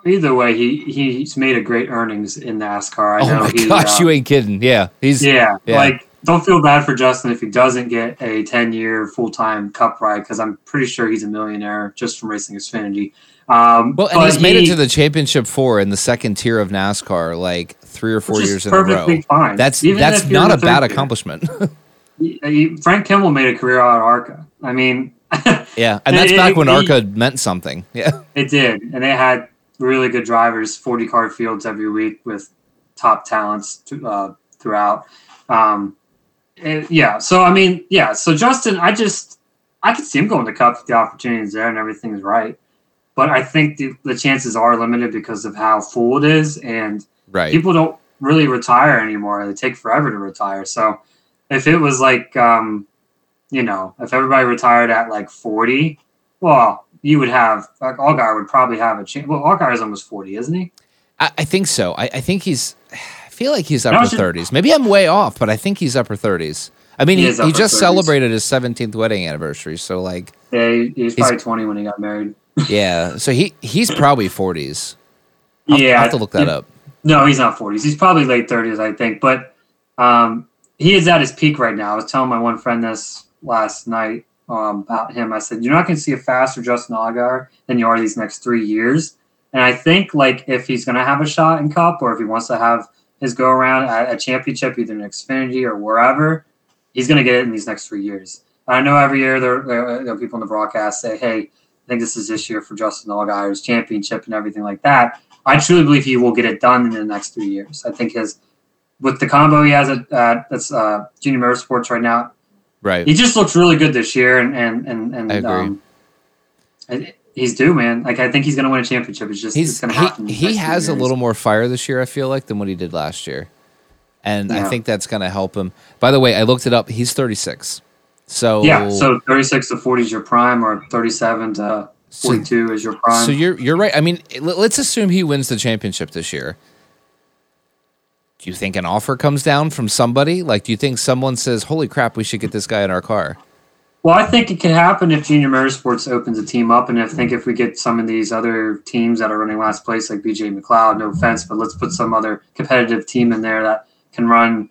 Either way, he he's made a great earnings in NASCAR. I oh know my he, gosh, uh, you ain't kidding. Yeah, he's yeah, Yeah. like don't feel bad for Justin if he doesn't get a 10 year full time cup ride because I'm pretty sure he's a millionaire just from racing Xfinity. Um, well, and he's made it to the championship four in the second tier of NASCAR like three or four years in a row. Fine. That's Even that's not a bad tier. accomplishment. He- he- Frank Kimmel made a career out of ARCA. I mean, yeah, and that's It- back it- when he- ARCA meant something. Yeah, it did, and they had really good drivers, 40 car fields every week with top talents to, uh, throughout. Um, it- yeah, so I mean, yeah, so Justin, I just I could see him going to Cup if the opportunity is there and everything's right, but I think the, the chances are limited because of how full it is, and right. people don't really retire anymore. They take forever to retire. So if it was like, um, you know, if everybody retired at like 40, well, you would have, like, Allgaier would probably have a chance. Well, Allgaier is almost 40, isn't he? I, I think so. I, I think he's. I feel like he's upper it's thirties. Maybe I'm way off, but I think he's upper thirties. I mean, He he, he, just 30s. celebrated his 17th wedding anniversary. So like, Yeah, he, he was probably 20 when he got married. Yeah. So he he's probably 40s. I'll, yeah. I'll have to look that up. No, he's not 40s. He's probably late 30s, I think. But um, he is at his peak right now. I was telling my one friend this last night um, about him. I said, You're not going to see a faster Justin Allgaier than you are these next three years. And I think, like, if he's going to have a shot in Cup or if he wants to have his go around at a championship, either in Xfinity or wherever, he's going to get it in these next three years. I know every year there, there, there are people in the broadcast say, Hey, I think this is this year for Justin Allgaier's championship and everything like that. I truly believe he will get it done in the next three years. I think his with the combo he has at uh, that's uh, Junior Motorsports right now, Right. he just looks really good this year, and and and, and I agree. Um, he's due, man. Like I think he's going to win a championship. It's just it's He's going to happen. he, he has a little more fire this year. I feel like than what he did last year, and I think that's going to help him. By the way, I looked it up. He's 36. So Yeah, so thirty six to forty is your prime, or thirty seven to So- forty two is your prime. So you're you're right. I mean, let- let's assume he wins the championship this year. Do you think an offer comes down from somebody? Like, do you think someone says, "Holy crap, we should get this guy in our car"? Well, I think it can happen if Junior Motorsports opens a team up, and I think if we get some of these other teams that are running last place, like BJ McLeod, no offense, but let's put some other competitive team in there that can run,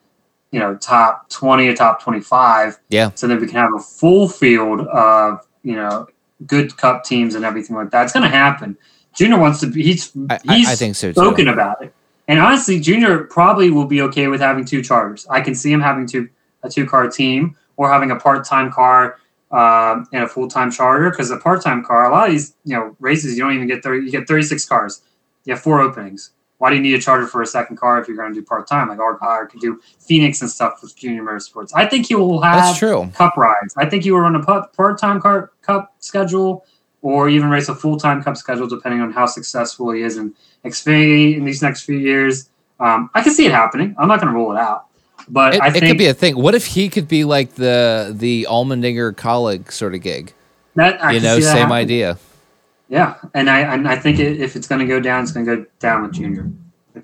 you know, top twenty or top twenty-five. Yeah. So then we can have a full field of you know good Cup teams and everything like that. It's going to happen. Junior wants to be. He's I, I, he's I think so too. spoken about it. And honestly, Junior probably will be okay with having two charters. I can see him having two a two car team or having a part time car uh, and a full time charter. Because a part time car, a lot of these you know races, you don't even get thirty. You get thirty six cars. You have four openings. Why do you need a charter for a second car if you're going to do part time? Like Allgaier could do Phoenix and stuff with Junior Motorsports. I think he will have That's true. cup rides. I think he will run a part time car cup schedule or even race a full time cup schedule, depending on how successful he is in Xfinity in these next few years. Um, I can see it happening. I'm not going to rule it out, but It, I it could be a thing. What if he could be like the the Allmendinger Kaulig sort of gig? that you know, same happening. idea. Yeah, and I and I think if it's going to go down, it's going to go down with Junior.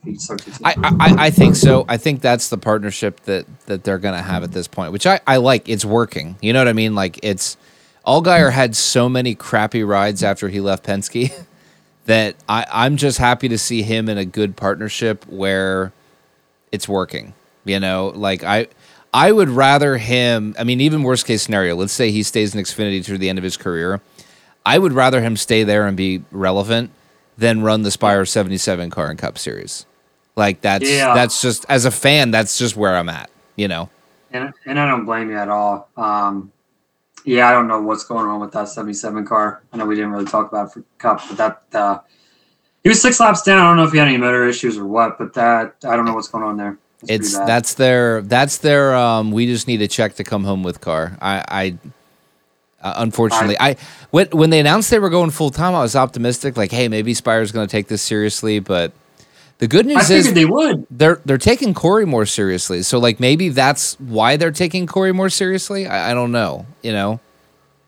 To I, I I think so. I think that's the partnership that that they're gonna have at this point, which I I like. It's working. You know what I mean? Like it's Allgaier had so many crappy rides after he left Penske that I I'm just happy to see him in a good partnership where it's working. You know, like I I would rather him. I mean, even worst case scenario, let's say he stays in Xfinity through the end of his career. I would rather him stay there and be relevant than run the Spire 77 car in Cup Series. Like that's Yeah. that's just as a fan, that's just where I'm at. You know. And, and I don't blame you at all. Um, yeah, I don't know what's going on with that 77 car. I know we didn't really talk about it for Cup, but that uh, he was six laps down. I don't know if he had any motor issues or what, but that I don't know what's going on there. it's that's their that's their um we just need a check to come home with car i i uh, unfortunately I, when when they announced they were going full time i was optimistic like hey maybe spire's going to take this seriously but the good I news is they would. they're they're taking corey more seriously so like maybe that's why they're taking corey more seriously i, I don't know you know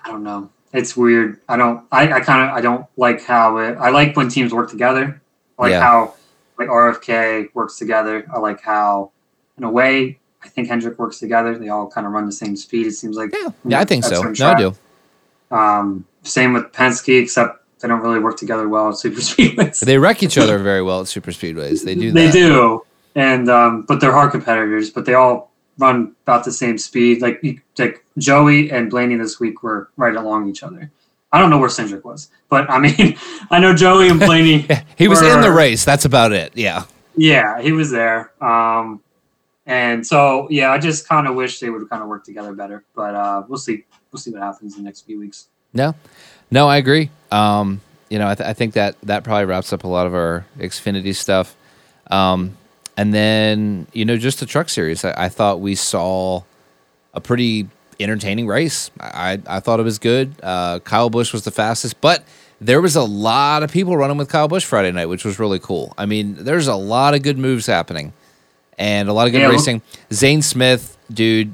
I don't know. It's weird. I don't. I, I kind of. I don't like how it. I like when teams work together. I like Yeah. how like RFK works together. I like how, in a way, I think Hendrick works together. They all kind of run the same speed. It seems like. yeah yeah i think so no i do Um, same with Penske, except they don't really work together well at super speedways. they wreck each other very well at super speedways they do They that. do, and um, but they're hard competitors. But they all run about the same speed. Like like Joey and Blaney this week were right along each other. I don't know where Cindric was, but I mean, I know Joey and Blaney. he was in the race that's about it yeah Yeah, he was there. Um, and so yeah, I just kind of wish they would kind of work together better. But uh, we'll see. We'll see what happens in the next few weeks. No, no, I agree. Um, you know, I, th- I think that that probably wraps up a lot of our Xfinity stuff. Um, and then you know, just the truck series. I, I thought we saw a pretty entertaining race. I I, thought it was good. Uh, Kyle Busch was the fastest, but there was a lot of people running with Kyle Busch Friday night, which was really cool. I mean, there's a lot of good moves happening, and a lot of good Yeah, racing. Zane Smith, dude,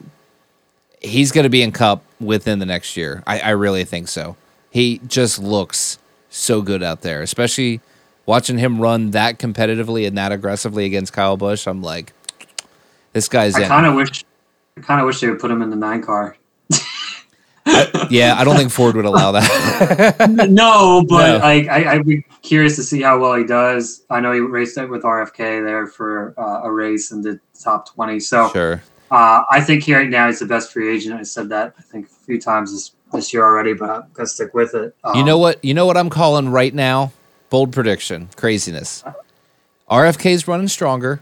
he's going to be in Cup within the next year. I, I really think so. He just looks so good out there, especially watching him run that competitively and that aggressively against Kyle Busch. I'm like, this guy's I kind of wish. I kind of wish they would put him in the nine car. yeah, I don't think Ford would allow that. no, but No. like I, I'd be curious to see how well he does. I know he raced it with RFK there for uh, a race and did top twenty. So sure. Uh, I think he right now he's the best free agent. I said that I think a few times this this year already, but I'm gonna stick with it. Um, You know what? You know what I'm calling right now? Bold prediction. Craziness. RFK's running stronger.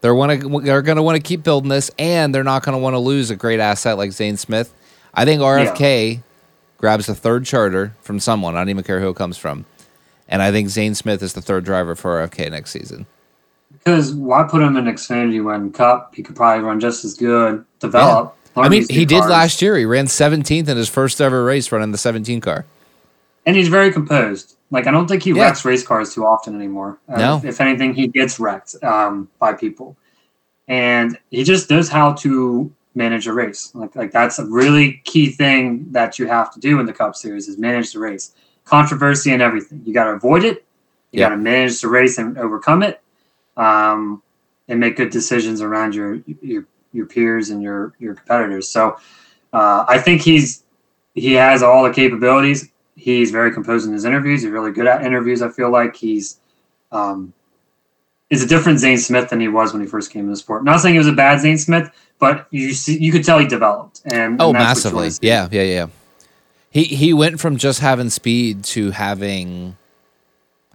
They're want to they're going to want to keep building this and they're not going to want to lose a great asset like Zane Smith. I think RFK grabs a third charter from someone. I don't even care who it comes from. And I think Zane Smith is the third driver for RFK next season. Because why put him in Xfinity when Cup he could probably run just as good, develop. I mean, he did cars. last year. He ran 17th in his first ever race running the 17 car. and he's very composed. Like I don't think he Yeah. wrecks race cars too often anymore. Uh, No. if anything, he gets wrecked um, by people, and he just knows how to manage a race. Like like that's a really key thing that you have to do in the Cup Series is manage the race. Controversy and everything. You got to avoid it. You Yeah. got to manage the race and overcome it, um, and make good decisions around your your your peers and your your competitors. So uh, I think he's he has all the capabilities. He's very composed in his interviews. He's really good at interviews. I feel like he's um, is a different Zane Smith than he was when he first came in the sport. not saying he was a bad Zane Smith, but you see, you could tell he developed. And Oh, and that's what you massively. Yeah, yeah, yeah. He he went from just having speed to having,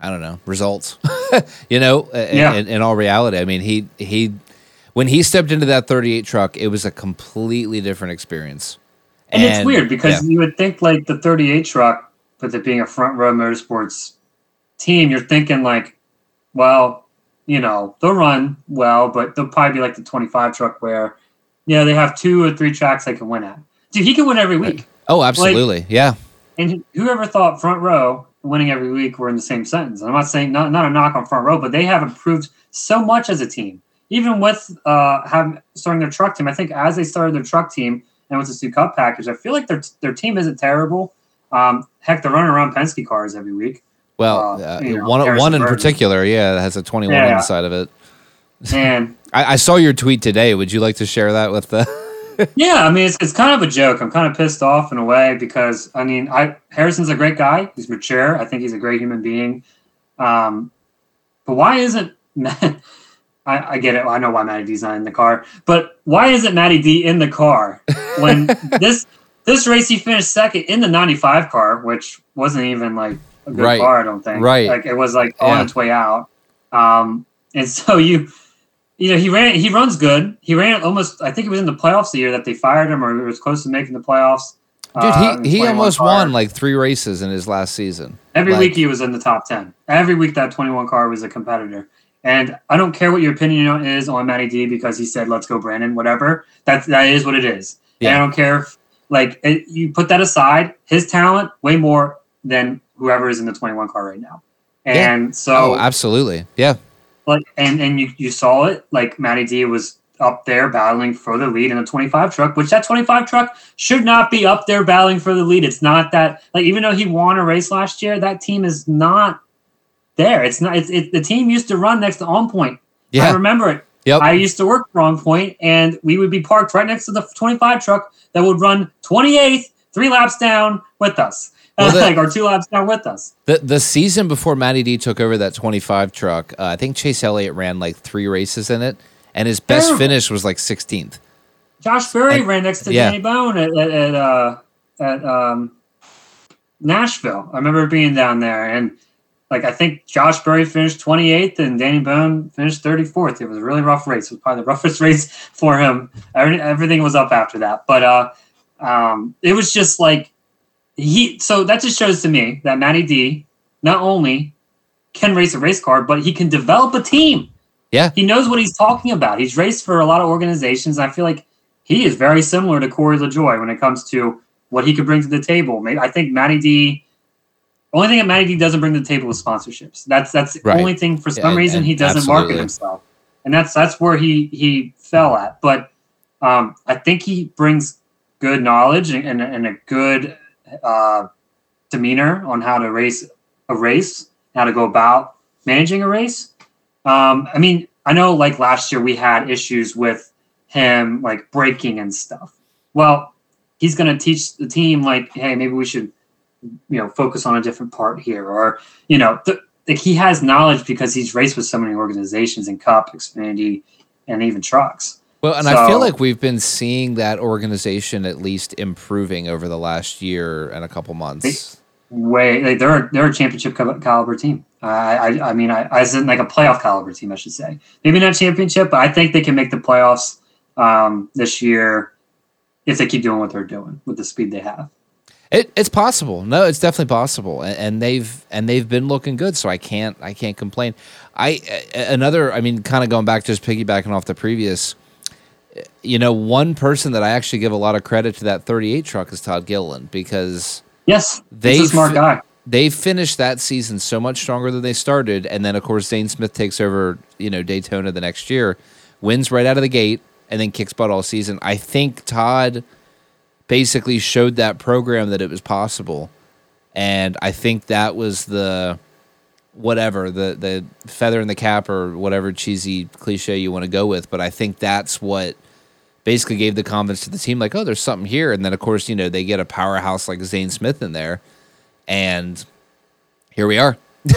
I don't know, results. you know, Yeah. in, in all reality, I mean, he he when he stepped into that 38 truck, it was a completely different experience. And, it's weird because yeah. you would think like the 38 truck, with it being a front row motorsports team, you're thinking like, well, you know, they'll run well, but they'll probably be like the 25 truck where, yeah, they have two or three tracks they can win at. Dude, he can win every week. oh, absolutely, yeah. And whoever thought front row winning every week were in the same sentence? I'm not saying not, not a knock on front row, but they have improved so much as a team. Even with uh, having starting their truck team, I think as they started their truck team and with the new cup package, I feel like their their team isn't terrible. Um, heck, they're running around Penske cars every week. Well, Uh, uh, you know, one Harrison one in Burton. particular, yeah, that has a 21 Yeah. inside of it. And I, I saw your tweet today. Would you like to share that with the? Yeah, I mean, it's, it's kind of a joke. I'm kind of pissed off in a way because I mean, I Harrison's a great guy. He's mature. I think he's a great human being. Um, but why isn't I, I get it. I know why Matty D's not in the car, but why isn't Matty D in the car when this this race he finished second in the 95 car, which wasn't even like a good Right. car, I don't think. Right. Like it was like on Yeah. its way out. Um, and so you, you know, he ran. He runs good. He ran almost. I think it was in the playoffs the year that they fired him, or it was close to making the playoffs. Dude, uh, he, he almost car. won like three races in his last season. Every Like- week he was in the top 10. Every week that 21 car was a competitor. And I don't care what your opinion is on Matty D because he said, let's go, Brandon, whatever. That's, that is what it is. And Yeah. I don't care if, like, it, you put that aside, his talent way more than whoever is in the 21 car right now. Yeah. And so, Oh, absolutely. Yeah. Like, and, and you, you saw it, like, Matty D was up there battling for the lead in the 25 truck, which that 25 truck should not be up there battling for the lead. It's not that, like, even though he won a race last year, that team is not there. It's not, it's, it, the team used to run next to On Point. Yeah, I remember it. Yep. I used to work for On Point, and we would be parked right next to the 25 truck that would run 28th, three laps down with us, Well, the- like or two laps down with us. The the season before Matty D took over that 25 truck, uh, I think Chase Elliott ran like three races in it, and his best Terrible. finish was like 16th. Josh Berry And- ran next to yeah. Danny Bohn at, at, at, uh, at um, Nashville. I remember being down there, and like I think Josh Berry finished 28th, and Danny Bohn finished 34th. It was a really rough race. It was probably the roughest race for him. Everything was up after that, but uh, um, it was just like he. So that just shows to me that Matty D not only can race a race car, but he can develop a team. Yeah. He knows what he's talking about. He's raced for a lot of organizations. I feel like he is very similar to Corey LaJoie when it comes to what he could bring to the table. Maybe I think Matty D. Only thing that Matty D doesn't bring to the table is sponsorships. That's that's the Right. only thing for some and- reason and he doesn't absolutely. market himself, and that's that's where he he fell at. But um, I think he brings good knowledge and, and, and a good uh, demeanor on how to race a race, how to go about managing a race. Um, I mean, I know like last year we had issues with him like breaking and stuff. Well, he's going to teach the team like, hey, maybe we should, you know, focus on a different part here, or you know, th- like he has knowledge because he's raced with so many organizations in Cup, Xfinity, and even trucks. Well, and I feel like we've been seeing that organization at least improving over the last year and a couple months. Way like they're they're a championship caliber team. I I, I mean, I, I in like a playoff caliber team, I should say. Maybe not championship, but I think they can make the playoffs um, this year if they keep doing what they're doing with the speed they have. It, it's possible. No, it's definitely possible, and, and they've and they've been looking good. So I can't I can't complain. I another. I mean, kind of going back, just piggybacking off the previous. You know, one person that I actually give a lot of credit to that 38 truck is Todd Gilliland because Yes, They he's a smart guy. they finished that season so much stronger than they started, and then of course Zane Smith takes over, you know, Daytona the next year, wins right out of the gate, and then kicks butt all season. I think Todd basically showed that program that it was possible, and I think that was the whatever the the feather in the cap or whatever cheesy cliche you want to go with, but I think that's what basically gave the confidence to the team like oh there's something here. And then of course you know they get a powerhouse like Zane Smith in there and here we are.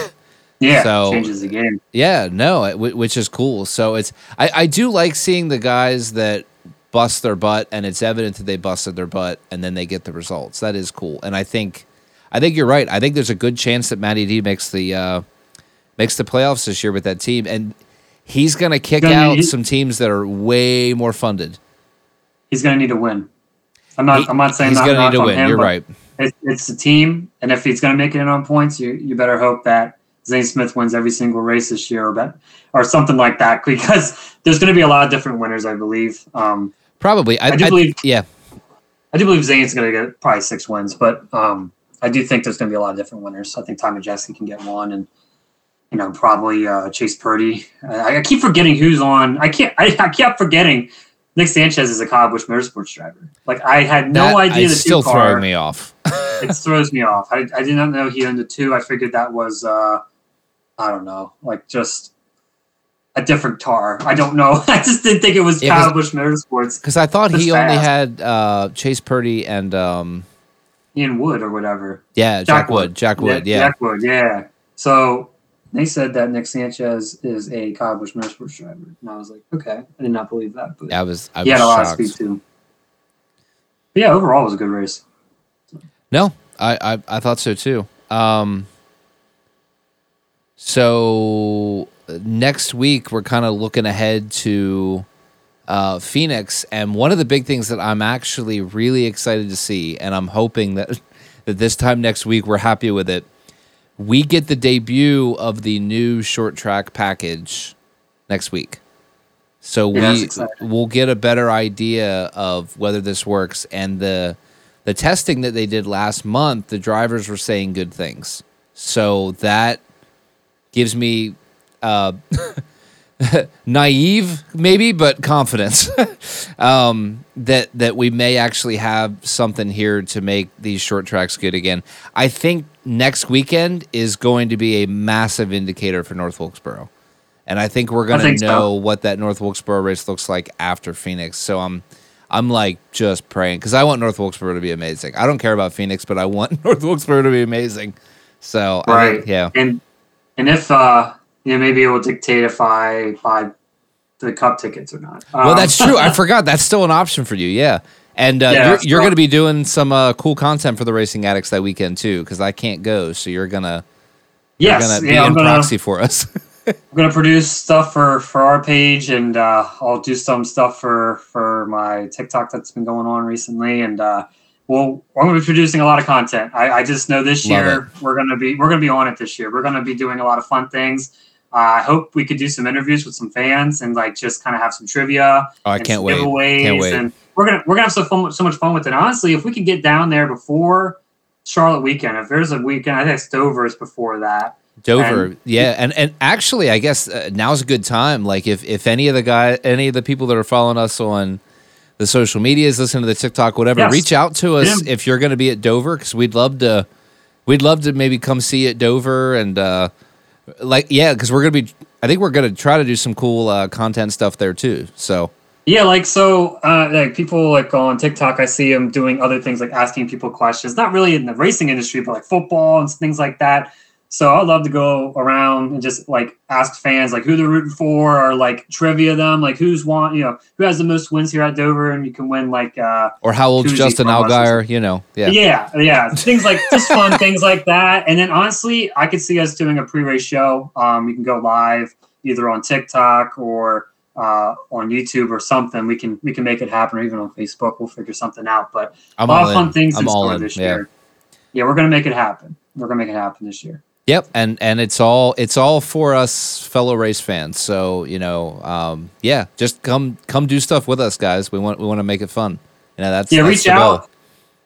Yeah, So- changes the game. yeah no it- which is cool. So it's I, I do like seeing the guys that bust their butt and it's evident that they busted their butt and then they get the results. That is cool. And i think i think you're right. I think there's a good chance that matty d makes the uh makes the playoffs this year with that team. And he's gonna kick Gonna- out he- some teams that are way more funded He's going to need to win. I'm not. He- I'm not saying he's need to on win him, you're right It's, it's the team, and if he's going to make it in on points, you you better hope that Zane Smith wins every single race this year, or bet, or something like that, because there's going to be a lot of different winners, I believe. Um, probably i, I do I- believe- yeah I do believe Zane's going to get probably six wins, but um, I do think there's going to be a lot of different winners. I think Ty Majeski can get one, and you know probably uh, Chase Purdy. I, I keep forgetting who's on. I can't. I, I kept forgetting Nick Sanchez is a Busch Motorsports driver. Like I had no That- idea it's still car. throwing me off it throws me off. I, I did not know he owned the two. I figured that was uh, I don't know, like just a different car. I don't know. I just didn't think it was Yeah, 'cause- Kyle Busch Motorsports, because i thought he That's only had uh chase purdy and um Ian Wood or whatever. yeah jack, wood jack wood yeah, Jack Wood, yeah. So they said that Nick Sanchez is a Kyle Busch Motorsports driver, and I was like, okay, I did not believe that, but I was I he had a was lot of speed too. But yeah, overall, it was a good race. No, I, I I thought so too. Um, so next week we're kind of looking ahead to uh, Phoenix, and one of the big things that I'm actually really excited to see, and I'm hoping that that this time next week we're happy with it. We get the debut of the new short track package next week. So Yeah, we we'll get a better idea of whether this works and the the testing that they did last month, the drivers were saying good things. So that gives me uh, naive, maybe, but confidence um, that that we may actually have something here to make these short tracks good again. I think next weekend is going to be a massive indicator for North Wilkesboro, and I think we're going to think so. know what that North Wilkesboro race looks like after Phoenix. So I'm. I'm like just praying because I want North Wilkesboro to be amazing. I don't care about Phoenix, but I want North Wilkesboro to be amazing. So Right. think, yeah, And and if uh, you know, maybe it will dictate if I buy the cup tickets or not. Well, Um, that's true. I forgot. That's still an option for you. Yeah. And uh, Yeah, you're, you're going to be doing some uh, cool content for the Racing Addicts that weekend too, because I can't go. So you're gonna you're yes, gonna be yeah, in gonna, proxy for us. I'm gonna produce stuff for for our page, and uh, I'll do some stuff for for my TikTok that's been going on recently, and uh, well, I'm gonna be producing a lot of content. I, I just know this Love year we're gonna be we're gonna be on it this year. We're gonna be doing a lot of fun things. Uh, I hope we could do some interviews with some fans and like just kind of have some trivia. oh, I and can't wait. Giveaways Can't wait. And we're gonna we're gonna have so fun, so much fun with it. Honestly, if we could get down there before Charlotte weekend, if there's a weekend, I think it's Dover is before that. Dover, and- yeah, and and actually, I guess uh, now's a good time. Like, if if any of the guy, any of the people that are following us on the social medias, listen to the TikTok, whatever, Yes. reach out to us Yeah. if you're going to be at Dover, because we'd love to, we'd love to maybe come see you at Dover and uh, like, yeah, because we're gonna be, I think we're gonna try to do some cool uh, content stuff there too. So Yeah, like so, uh, like people like on TikTok, I see them doing other things like asking people questions. Not really in the racing industry, but like football and things like that. So I'd love to go around and just like ask fans like who they're rooting for, or like trivia them, like who's won, you know, who has the most wins here at Dover, and you can win like uh, or how old's Justin from us or Allgaier? You know, yeah. yeah, yeah, things like just fun things like that. And then honestly, I could see us doing a pre-race show. Um, we can go live either on TikTok or uh, on YouTube or something. We can we can make it happen, or even on Facebook. We'll figure something out. But I'm a lot all of fun in. things I'm in store in. this Yeah. year. Yeah, we're gonna make it happen. We're gonna make it happen this year. Yep, and and it's all it's all for us fellow race fans. So you know, um, yeah, just come come do stuff with us, guys. We want we want to make it fun. You know, that's Yeah, that's reach goal. out.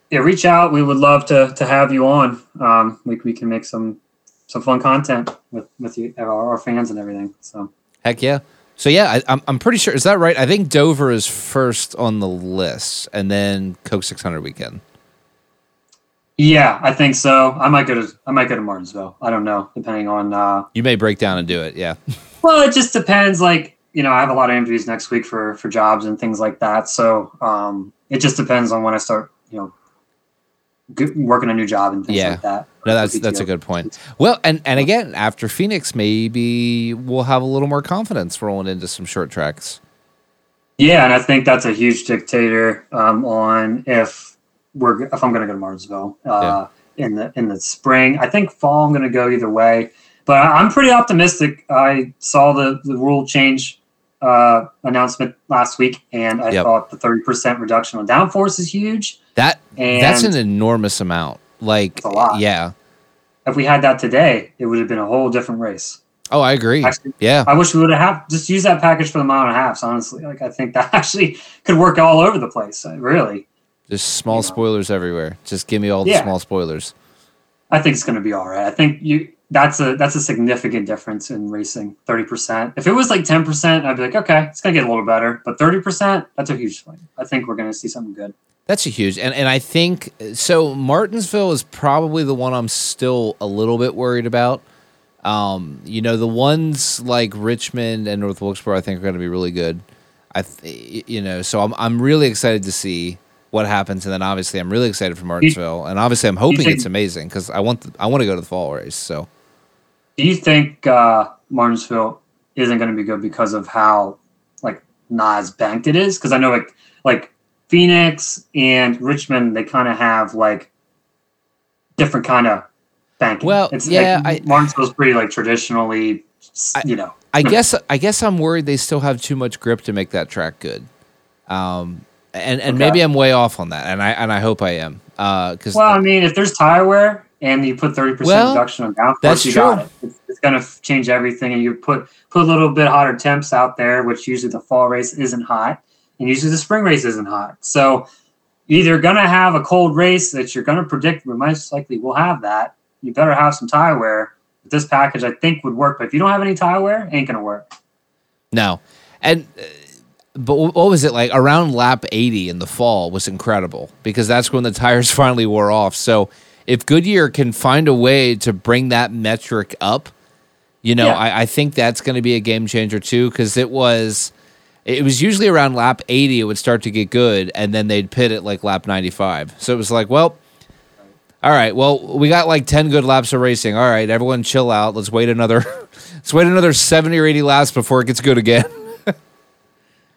Yeah, reach out. We would love to to have you on. Um, we we can make some some fun content with with you, our, our fans and everything. So. Heck yeah. So yeah, I, I'm I'm pretty sure is that right? I think Dover is first on the list, and then Coke 600 weekend. Yeah, I think so. I might go to I might go to Martinsville. I don't know, depending on. uh You may break down and do it. Yeah. Well, it just depends. Like you know, I have a lot of interviews next week for for jobs and things like that. So um it just depends on when I start. You know, working a new job and things Yeah. like that. No, that's that's a good point. Well, and and again, after Phoenix, maybe we'll have a little more confidence rolling into some short tracks. Yeah, and I think that's a huge dictator um, on if we're if I'm going to go to Martinsville uh, in the in the spring. I think fall I'm going to go either way, but I'm pretty optimistic. I saw the the rule change uh, announcement last week, and I Yep. thought the 30% reduction on downforce is huge. That And that's an enormous amount. Like, a lot. yeah. if we had that today, it would have been a whole different race. Oh, I agree. Actually, Yeah. I wish we would have just used that package for the mile and a half. Honestly, like I think that actually could work all over the place. Really. Just small you know. spoilers everywhere. Just give me all the small spoilers. I think it's going to be all right. I think you that's a that's a significant difference in racing. Thirty percent. If it was like ten percent, I'd be like, okay, it's going to get a little better. But thirty percent, that's a huge swing. I think we're going to see something good. That's a huge, and and I think so. Martinsville is probably the one I'm still a little bit worried about. Um, you know, the ones like Richmond and North Wilkesboro, I think are going to be really good. I, th- you know, so I'm I'm really excited to see what happens, and then obviously I'm really excited for Martinsville, and obviously I'm hoping think- it's amazing because I want the, I want to go to the fall race. So Do you think uh, Martinsville isn't going to be good because of how like not as banked it is? Because I know like like Phoenix and Richmond, they kind of have like different kind of banking. Well, it's yeah, like, I- Martinsville's pretty like traditionally, you know. I guess I guess I'm worried they still have too much grip to make that track good. Um, and and Okay. maybe I'm way off on that, and I and I hope I am. Because Well, I mean, if there's tire wear and you put thirty percent Well, reduction on downforce, that's you got it. It's, it's going to change everything, and you put put a little bit hotter temps out there, which usually the fall race isn't hot, and usually the spring race isn't hot. So either going to have a cold race that you're going to predict, we most likely will have that. You better have some tire wear. This package, I think, would work. But if you don't have any tire wear, ain't going to work. no, and uh, but what was it like around lap 80 in the fall was incredible because that's when the tires finally wore off. So if Goodyear can find a way to bring that metric up, you know, Yeah. I, I think that's going to be a game changer too because it was. It was usually around lap 80 it would start to get good and then they'd pit it like lap 95. So it was like, well, all right, well, we got like 10 good laps of racing. All right, everyone chill out. Let's wait another let's wait another 70 or 80 laps before it gets good again.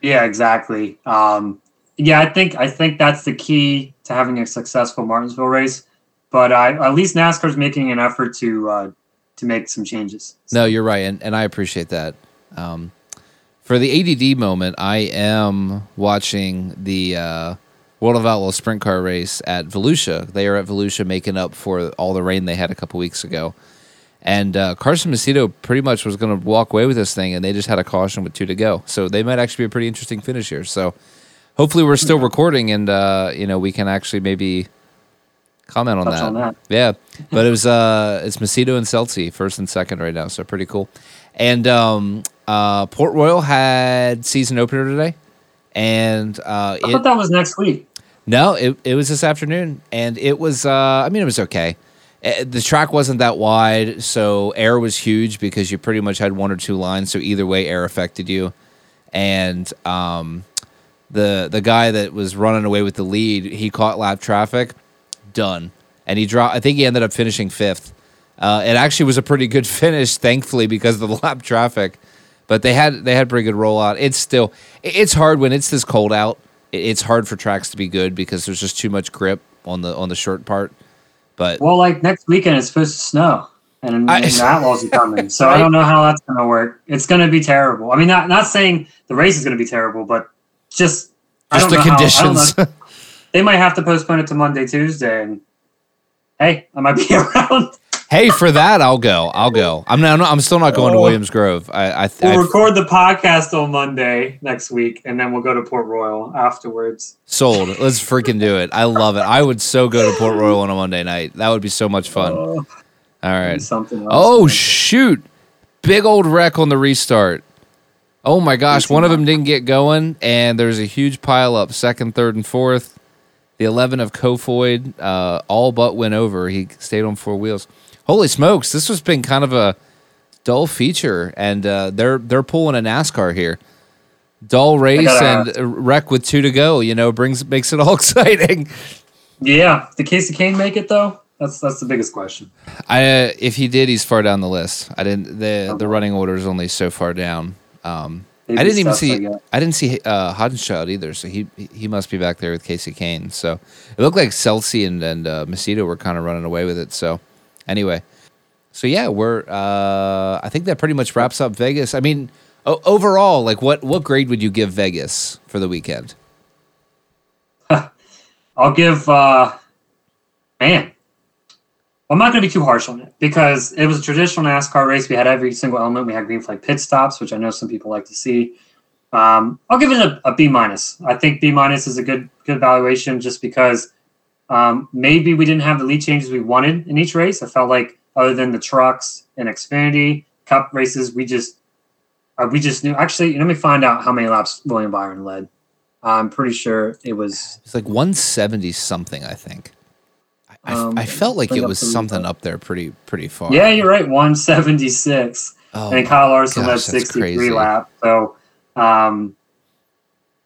Yeah, exactly. Um, yeah, I think I think that's the key to having a successful Martinsville race. But I, at least NASCAR's making an effort to uh, to make some changes. No, you're right, and, and I appreciate that. Um, for the ADD moment, I am watching the uh, World of Outlaws sprint car race at Volusia. They are at Volusia making up for all the rain they had a couple weeks ago. And uh, Carson Macedo pretty much was going to walk away with this thing, and they just had a caution with two to go. So they might actually be a pretty interesting finish here. So hopefully we're still recording, and uh, you know we can actually maybe comment on that. on that. Yeah, but it was uh, it's Macedo and Scelzi first and second right now, so pretty cool. And um, uh, Port Royal had season opener today, and uh, I it, thought that was next week. no, it, it was this afternoon, and it was. Uh, I mean, it was okay. Uh, The track wasn't that wide, so air was huge because you pretty much had one or two lines. So either way, air affected you. And um, the the guy that was running away with the lead, he caught lap traffic, done, and he dropped. I think he ended up finishing fifth. Uh, it actually was a pretty good finish, thankfully, because of the lap traffic. But they had they had pretty good rollout. It's still it's hard when it's this cold out. It's hard for tracks to be good because there's just too much grip on the on the short part. But Well, like next weekend, it's supposed to snow, and, I- and the Outlaws are coming. So I don't know how that's going to work. It's going to be terrible. I mean, not not saying the race is going to be terrible, but just just the know how- I don't conditions. know. they might have to postpone it to Monday, Tuesday, and hey, I might be around. Hey, for that I'll go. I'll go. I'm not. I'm still not going to Oh. Williams Grove. I I, We'll I record the podcast on Monday next week, and then we'll go to Port Royal afterwards. sold. Let's freaking do it. I love it. I would so go to Port Royal on a Monday night. That would be so much fun. Oh, All right. something else. Oh shoot! Big old wreck on the restart. Oh my gosh! One of them didn't get going, and there's a huge pile up. Second, third, and fourth. The eleven of Kofoid uh, all but went over. He stayed on four wheels. Holy smokes! This has been kind of a dull feature, and uh, they're they're pulling a NASCAR here. Dull race gotta and wreck with two to go. You know, brings makes it all exciting. yeah. Did Kasey Kahne make it though? That's that's the biggest question. I uh, if he did, he's far down the list. I didn't. the The running order is only so far down. Um, I didn't even steps, I see. I didn't see uh, Haudenschild either. So he he must be back there with Kasey Kahne. So it looked like Scelzi and and uh, Macedo were kind of running away with it. So anyway, so yeah, we're. Uh, I think that pretty much wraps up Vegas. I mean, o- overall, like what what grade would you give Vegas for the weekend? I'll give uh man. I'm not going to be too harsh on it because it was a traditional NASCAR race. We had every single element. We had green flag pit stops, which I know some people like to see. Um, I'll give it a, a B minus. I think B minus is a good good valuation just because um, maybe we didn't have the lead changes we wanted in each race. I felt like other than the trucks and Xfinity Cup races, we just uh, we just knew. Actually, let me find out how many laps William Byron led. I'm pretty sure it was It's like one seventy something. I think. I, I- Um, I felt like it was something up there, pretty pretty far. Yeah, you're right. 176. Oh, and Kyle Larson gosh, led 63 crazy. lap. So, um,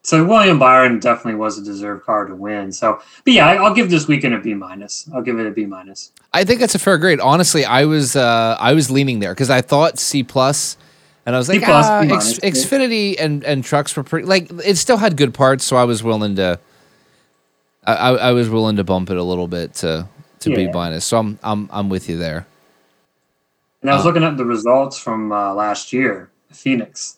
So William Byron definitely was a deserved car to win. So, but yeah, I- I'll give this weekend a B minus. I'll give it a B minus. I think that's a fair grade. Honestly, I was uh, I was leaning there because I thought C plus, and I was like, plus, ah, X, yeah. Xfinity and and trucks were pretty like it still had good parts, so I was willing to. I, I was willing to bump it a little bit to to B minus. So I'm I'm I'm with you there. And I was Oh. looking at the results from uh, last year, Phoenix.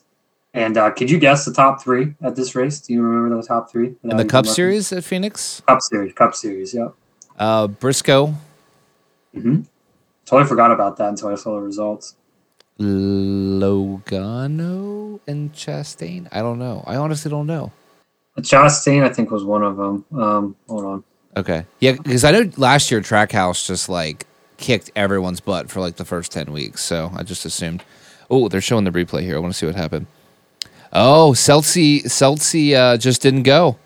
And uh, could you guess the top three at this race? Do you remember the top three? In the Cup Series at Phoenix, Cup Series, Cup Series, yeah. uh, Briscoe, hmm Totally forgot about that until I saw the results. Logano, and Chastain. I don't know. I honestly don't know. Chastain, I think, was one of them. Um, hold on. Okay. Yeah, because I know last year Trackhouse just like kicked everyone's butt for like the first 10 weeks. So I just assumed. Oh, they're showing the replay here. I want to see what happened. Oh, Scelzi, Scelzi uh, just didn't go.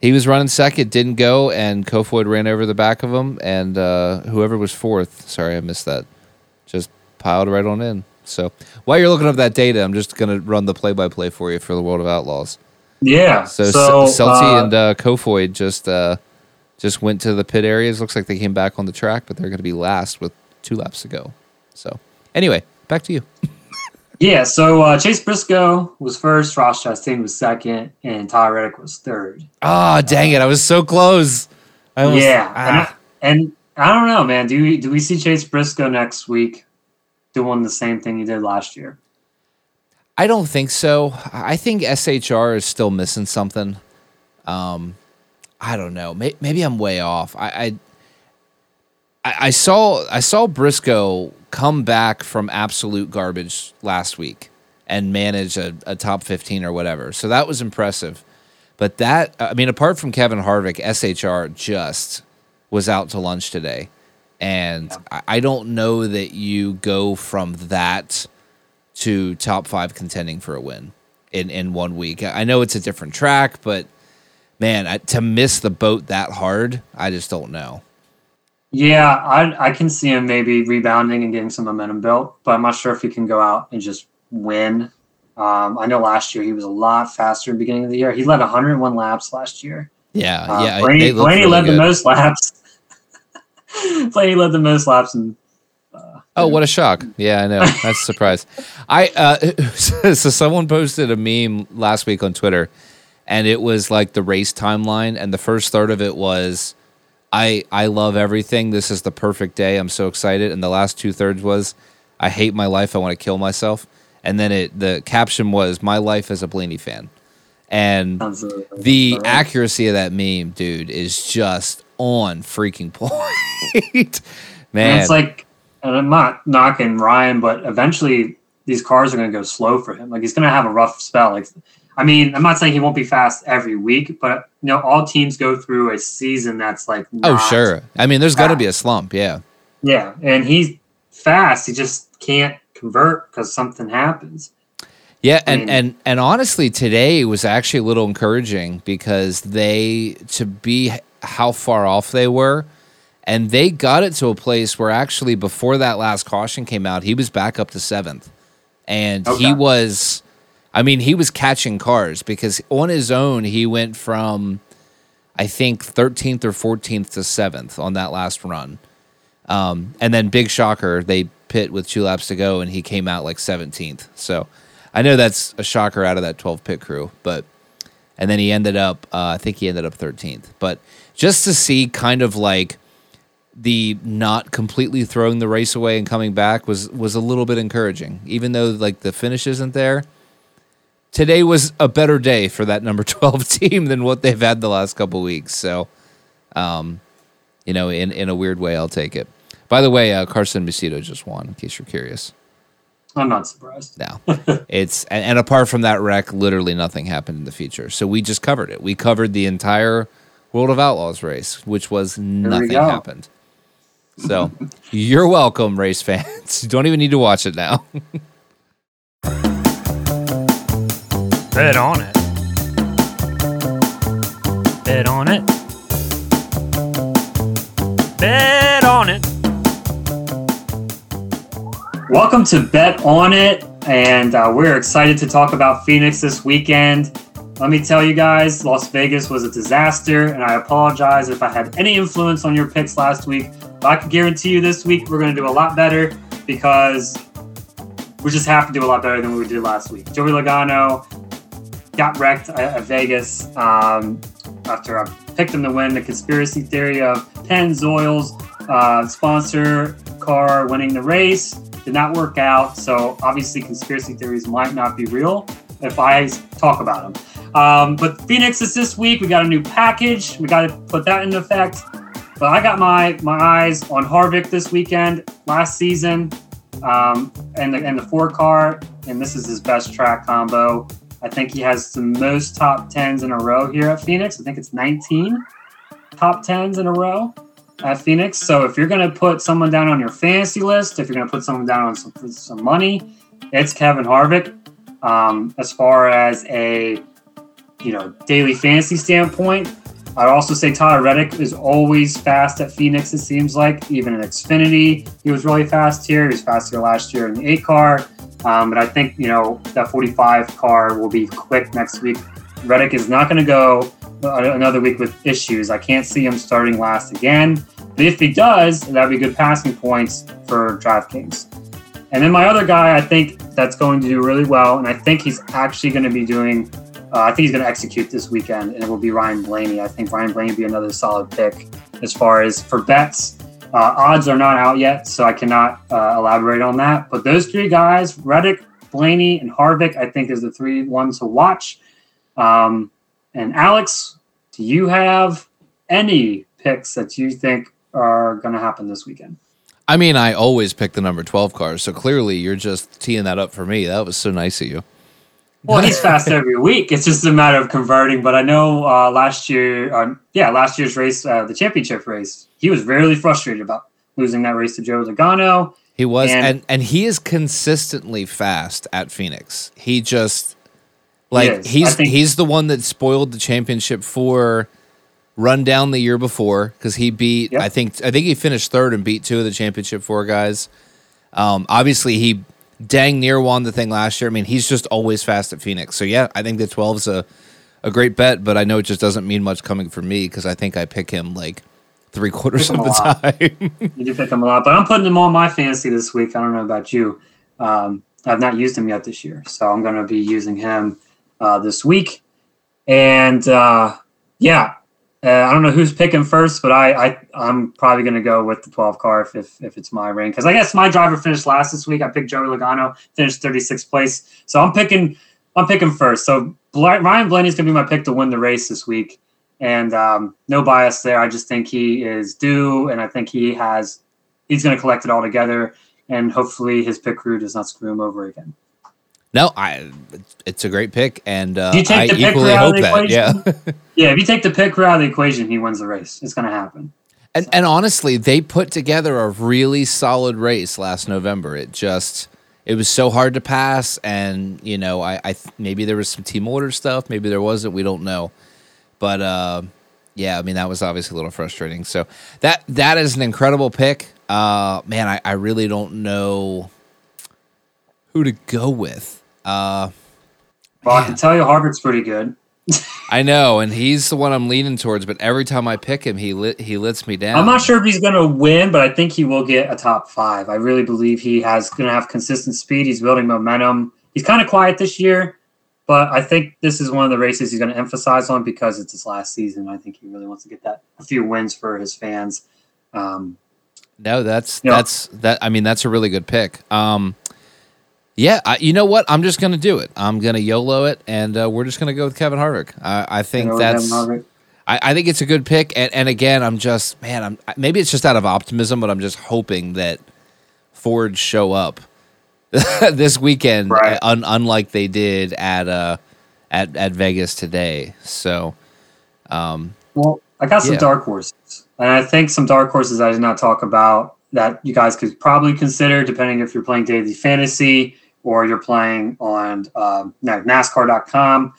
He was running second, didn't go, and Kofoid ran over the back of him, and uh, whoever was fourth, sorry, I missed that, just piled right on in. So while you're looking up that data, I'm just going to run the play by play for you for the World of Outlaws. Yeah. So, So, uh, and uh, Kofoid just uh, just went to the pit areas. Looks like they came back on the track, but they're going to be last with two laps to go. So anyway, back to you. Yeah, so uh, Chase Briscoe was first, Ross Chastain was second, and Tyler Reddick was third. Ah, dang it! I was so close. I almost- yeah, ah. and, I, and I don't know, man. Do we do we see Chase Briscoe next week doing the same thing he did last year? I don't think so. I think SHR is still missing something. Um, I don't know. May- Maybe I'm way off. I, I I I saw I saw Briscoe come back from absolute garbage last week and manage a, a top 15 or whatever. So that was impressive. But that I mean, apart from Kevin Harvick, SHR just was out to lunch today. And I, I don't know that you go from that to top five contending for a win in, in one week. I know it's a different track, but man, I, to miss the boat that hard, I just don't know. Yeah, I I can see him maybe rebounding and getting some momentum built, but I'm not sure if he can go out and just win. Um, I know last year he was a lot faster in the beginning of the year. He led 101 laps last year. Yeah, Uh, yeah. Blaney, they Blaney really led the most laps. Blaney led the most laps, and Oh, what a shock! Yeah, I know. That's a surprise. I uh, so someone posted a meme last week on Twitter, and it was like the race timeline, and the first third of it was, "I I love everything. This is the perfect day. I'm so excited." And the last two thirds was, "I hate my life. I want to kill myself." And then it the caption was, "My life as a Blaney fan," and the accuracy of that meme, dude, is just on freaking point. Man, And it's like, and I'm not knocking Ryan, but eventually these cars are going to go slow for him. Like he's going to have a rough spell. Like, I mean, I'm not saying he won't be fast every week, but you know, all teams go through a season that's like, oh sure. I mean, there's got to be a slump. Yeah. yeah, and he's fast. He just can't convert because something happens. Yeah, I and, mean- and and honestly, today was actually a little encouraging because they to be how far off they were, and they got it to a place where actually before that last caution came out, he was back up to seventh, and he was, I mean, he was catching cars because on his own he went from, I think thirteenth or fourteenth to seventh on that last run, um, and then big shocker they pit with two laps to go and he came out like seventeenth. So. I know that's a shocker out of that 12 pit crew, but and then he ended up uh, I think he ended up 13th. But just to see kind of like the not completely throwing the race away and coming back was was a little bit encouraging. Even though like the finish isn't there. Today was a better day for that number 12 team than what they've had the last couple weeks. So um you know, in in a weird way I'll take it. By the way, uh, Carson Macedo just won in case you're curious. I'm not surprised. No, it's and, and apart from that wreck, literally nothing happened in the future. So we just covered it. We covered the entire World of Outlaws race, which was nothing happened. So you're welcome, race fans. You don't even need to watch it now. Bet on it. Bet on it. Bet on it. Welcome to Bet On It, and uh, we're excited to talk about Phoenix this weekend. let me tell you guys, Las Vegas was a disaster, and I apologize if I had any influence on your picks last week. But I can guarantee you this week we're going to do a lot better because we just have to do a lot better than we did last week. Joey Logano got wrecked at, Vegas um, after I picked him to win the conspiracy theory of Pennzoil's uh, sponsor car winning the race. Did not work out, so obviously conspiracy theories might not be real if I talk about them. Um, but Phoenix is this week. We got a new package. We got to put that into effect. But I got my my eyes on Harvick this weekend. Last season, um, and the and the four car, and this is his best track combo. I think he has the most top tens in a row here at Phoenix. I think it's 19 top tens in a row at Phoenix. So if you're going to put someone down on your fantasy list, if you're going to put someone down on some, some money, it's Kevin Harvick. Um, as far as a you know daily fantasy standpoint, I'd also say Tyler Reddick is always fast at Phoenix. It seems like even in Xfinity, he was really fast here. He was fast here last year in the eight car, um, but I think you know that 45 car will be quick next week. Reddick is not going to go another week with issues. I can't see him starting last again. But if he does, that'd be good passing points for DraftKings. And then my other guy, I think that's going to do really well, and I think he's actually going to be doing. Uh, I think he's going to execute this weekend, and it will be Ryan Blaney. I think Ryan Blaney will be another solid pick as far as for bets. Uh, odds are not out yet, so I cannot uh, elaborate on that. But those three guys, Reddick, Blaney, and Harvick, I think is the three ones to watch. Um, and Alex, do you have any picks that you think are going to happen this weekend? I mean, I always pick the number 12 cars, so clearly you're just teeing that up for me. That was so nice of you. Well, he's fast every week. It's just a matter of converting. But I know uh, last year, um, yeah, last year's race, uh, the championship race, he was really frustrated about losing that race to Joe Logano. He was, and, and, and he is consistently fast at Phoenix. He just like He he's think- he's the one that spoiled the championship for rundown the year before because he beat Yep. I think I think he finished third and beat two of the championship four guys. Um, obviously he dang near won the thing last year. I mean he's just always fast at Phoenix. So yeah, I think the 12's a a great bet, but I know it just doesn't mean much coming from me because I think I pick him like three quarters of the time. You do pick him a lot, but I'm putting him on my fantasy this week. I don't know about you. Um, I've not used him yet this year, so I'm going to be using him uh, this week. And uh, yeah, uh, I don't know who's picking first, but I, I I'm probably going to go with the 12 car if if, if it's my ring because I guess my driver finished last this week. I picked Joey Logano, finished 36th place, so I'm picking I'm picking first. So Ryan Blaney's going to be my pick to win the race this week and um, no bias there. I just think he is due, and I think he has. He's going to collect it all together, and hopefully his pick crew does not screw him over again. No, I. It's a great pick, and uh, Do you take I equally hope that. Yeah? Yeah, if you take the pick crew out of the equation, he wins the race. It's going to happen. and and honestly, they put together a really solid race last November. It just it was so hard to pass, and you know, I, I th- maybe there was some team order stuff, maybe there wasn't. We don't know, but uh, yeah, I mean that was obviously a little frustrating. So that that is an incredible pick. Uh, man, I, I really don't know who to go with. Uh, Well, I can tell you, Harvick's pretty good. I know, and he's the one I'm leaning towards. But every time I pick him, he lit, he lets me down. I'm not sure if he's going to win, but I think he will get a top five. I really believe he has going to have consistent speed. He's building momentum. He's kind of quiet this year, but I think this is one of the races he's going to emphasize on because it's his last season. I think he really wants to get that a few wins for his fans. Um, No, that's Yeah. that's that. I mean, that's a really good pick. Um, yeah, I, you know what? I'm just gonna do it. I'm gonna YOLO it, and uh, we're just gonna go with Kevin Harvick. I, I think you know, that's. I, I think it's a good pick, and, and again, I'm just man. I'm maybe it's just out of optimism, but I'm just hoping that Ford show up this weekend, Right. un, unlike they did at uh at at Vegas today. So, um, Well, I got some Yeah. dark horses, and I think some dark horses I did not talk about that you guys could probably consider, depending if you're playing daily fantasy or you're playing on um, NASCAR.com.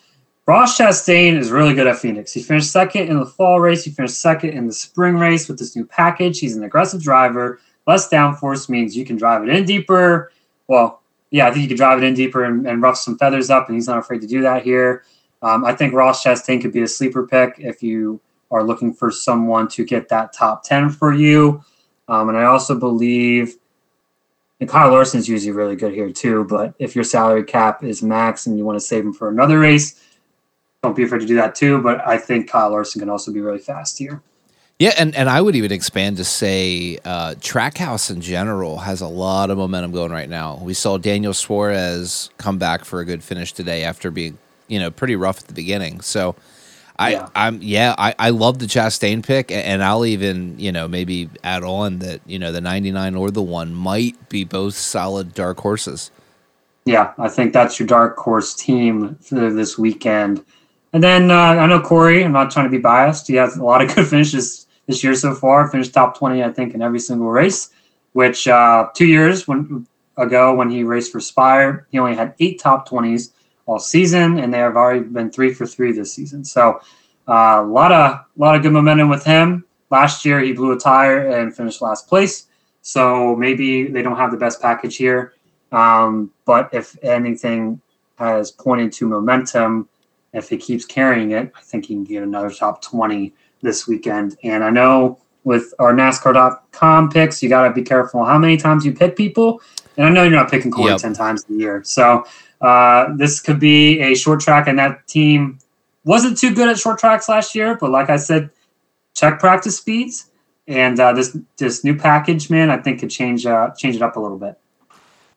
Ross Chastain is really good at Phoenix. He finished second in the fall race. He finished second in the spring race with this new package. He's an aggressive driver. Less downforce means you can drive it in deeper. Well, yeah, I think you can drive it in deeper and, and rough some feathers up, and he's not afraid to do that here. Um, I think Ross Chastain could be a sleeper pick if you are looking for someone to get that top 10 for you. Um, and I also believe and Kyle Larson's usually really good here too. But if your salary cap is max and you want to save him for another race, don't be afraid to do that too. But I think Kyle Larson can also be really fast here. Yeah, and, and I would even expand to say uh, Trackhouse in general has a lot of momentum going right now. We saw Daniel Suarez come back for a good finish today after being you know pretty rough at the beginning. So I Yeah. I'm yeah I, I love the Chastain pick, and I'll even you know maybe add on that you know the 99 or the one might be both solid dark horses. Yeah, I think that's your dark horse team for this weekend. And then uh, I know Corey. I'm not trying to be biased. He has a lot of good finishes this year so far. Finished top 20, I think, in every single race. Which uh, two years when ago when he raced for Spire, he only had eight top 20s all season, and they have already been three for three this season. So uh, a lot of lot of good momentum with him. Last year he blew a tire and finished last place. So maybe they don't have the best package here. Um, but if anything has pointed to momentum, if he keeps carrying it, I think he can get another top 20 this weekend. And I know with our NASCAR.com picks, you got to be careful how many times you pick people. And I know you're not picking Corey Yep. 10 times a year. So uh, this could be a short track, and that team wasn't too good at short tracks last year. But like I said, check practice speeds. And uh, this this new package, man, I think could change uh, change it up a little bit.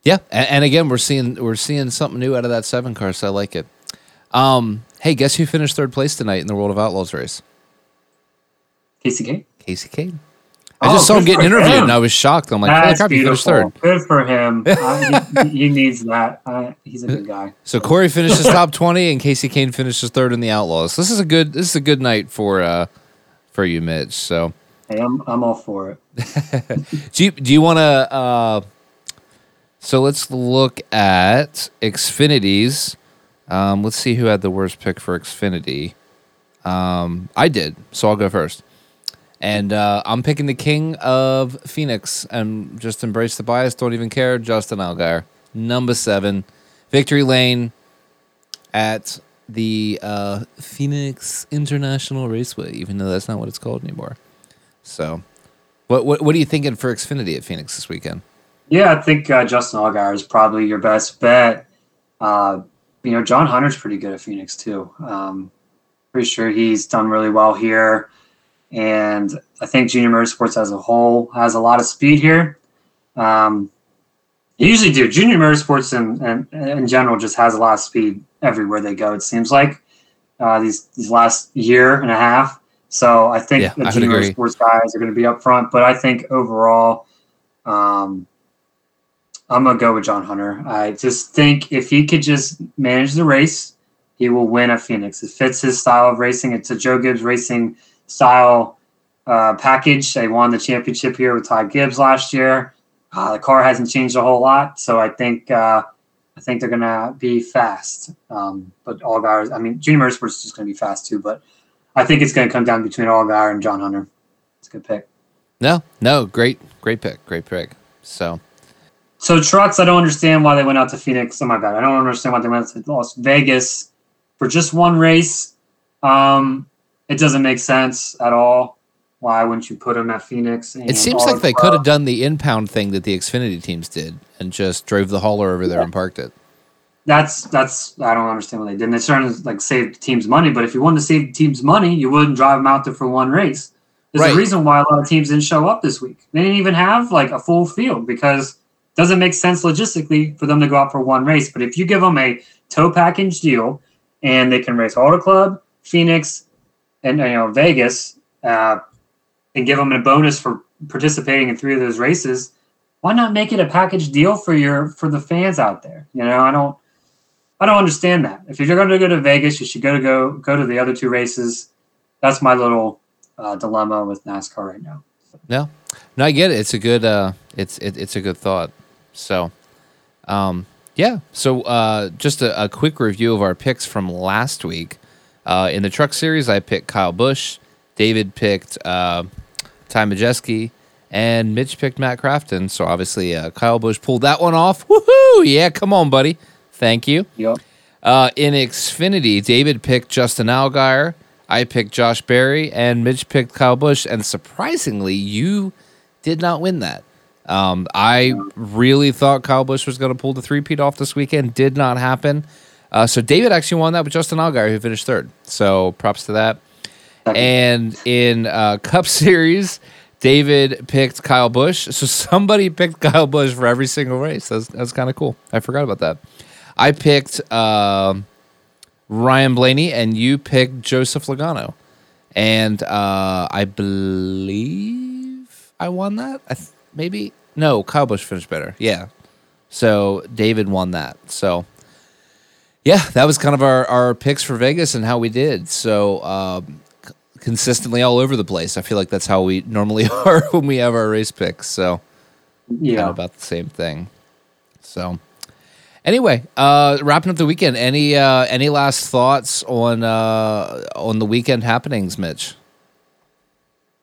Yeah, and, and again, we're seeing we're seeing something new out of that seven car, so I like it. Um, hey, guess who finished third place tonight in the World of Outlaws race? Kasey Kahne. Kasey Kahne. I Oh, just saw him getting interviewed, him. and I was shocked. I'm like, holy That's crap, he finished beautiful. third. Good for him. Uh, he, he needs that. Uh, he's a good guy. So Corey finishes top twenty, and Kasey Kahne finishes third in the Outlaws. This is a good this is a good night for uh for you, Mitch. So Hey, I'm I'm all for it. do you do you want to? uh So let's look at Xfinity's. Um, let's see who had the worst pick for Xfinity. Um, I did, so I'll go first. And uh, I'm picking the king of Phoenix and just embrace the bias. Don't even care. Justin Allgaier, number seven, victory lane at the uh, Phoenix International Raceway, even though that's not what it's called anymore. So, what what, what are you thinking for Xfinity at Phoenix this weekend? Yeah, I think uh, Justin Allgaier is probably your best bet. Uh, you know, John Hunter's pretty good at Phoenix too. Um, pretty sure he's done really well here, and I think Junior Motorsports as a whole has a lot of speed here. Um, they usually do. Junior Motorsports in, in, in general just has a lot of speed everywhere they go. It seems like uh, these these last year and a half. So I think Yeah, the I Junior. Motorsports guys are going to be up front. But I think overall, um, I'm gonna go with John Hunter. I just think if he could just manage the race, he will win at Phoenix. It fits his style of racing. It's a Joe Gibbs racing style uh, package. They won the championship here with Ty Gibbs last year. Uh, the car hasn't changed a whole lot, so I think uh, I think they're gonna be fast. Um, but Allgaier, I mean, Junior Motorsports is just gonna be fast too. But I think it's gonna come down between Allgaier and John Hunter. It's a good pick. No, no, great, great pick, great pick. So, So trucks, I don't understand why they went out to Phoenix. Oh my god, I don't understand why they went to Las Vegas for just one race. Um, it doesn't make sense at all. Why wouldn't you put them at Phoenix? it seems like they could have done the impound thing that the Xfinity teams did and just drove the hauler over there and parked it. That's that's I don't understand what they did. They certainly like saved teams money, but if you wanted to save teams money, you wouldn't drive them out there for one race. There's Right. a reason why a lot of teams didn't show up this week. They didn't even have like a full field because it doesn't make sense logistically for them to go out for one race. But if you give them a tow package deal and they can race Auto Club, Phoenix, and you know Vegas, uh, and give them a bonus for participating in three of those races, why not make it a package deal for your for the fans out there? You know, I don't. I don't understand that. If you're going to go to Vegas, you should go to go go to the other two races. That's my little uh, dilemma with NASCAR right now. No, no, I get it. It's a good, uh, it's it, it's a good thought. So, um, yeah. So, uh, just a, a quick review of our picks from last week. Uh, in the truck series, I picked Kyle Busch. David picked uh, Ty Majeski, and Mitch picked Matt Crafton. So obviously, uh, Kyle Busch pulled that one off. Woohoo! Yeah, come on, buddy. Thank you. Yep. Uh, in Xfinity, David picked Justin Allgaier. I picked Josh Berry, and Mitch picked Kyle Busch. And surprisingly, you did not win that. Um, I really thought Kyle Busch was going to pull the three-peat off this weekend. Did not happen. Uh, so David actually won that with Justin Allgaier, who finished third. So props to that. And in uh, Cup Series, David picked Kyle Busch. So somebody picked Kyle Busch for every single race. That's that's kind of cool. I forgot about that. I picked uh, Ryan Blaney, and you picked Joseph Logano. And uh, I believe I won that. I th- maybe no. Kyle Busch finished better. Yeah. So David won that. So yeah, that was kind of our, our picks for Vegas and how we did. So um, c- consistently all over the place. I feel like that's how we normally are when we have our race picks. So kind Yeah. of about the same thing. So anyway, uh, wrapping up the weekend. Any uh, any last thoughts on uh, on the weekend happenings, Mitch?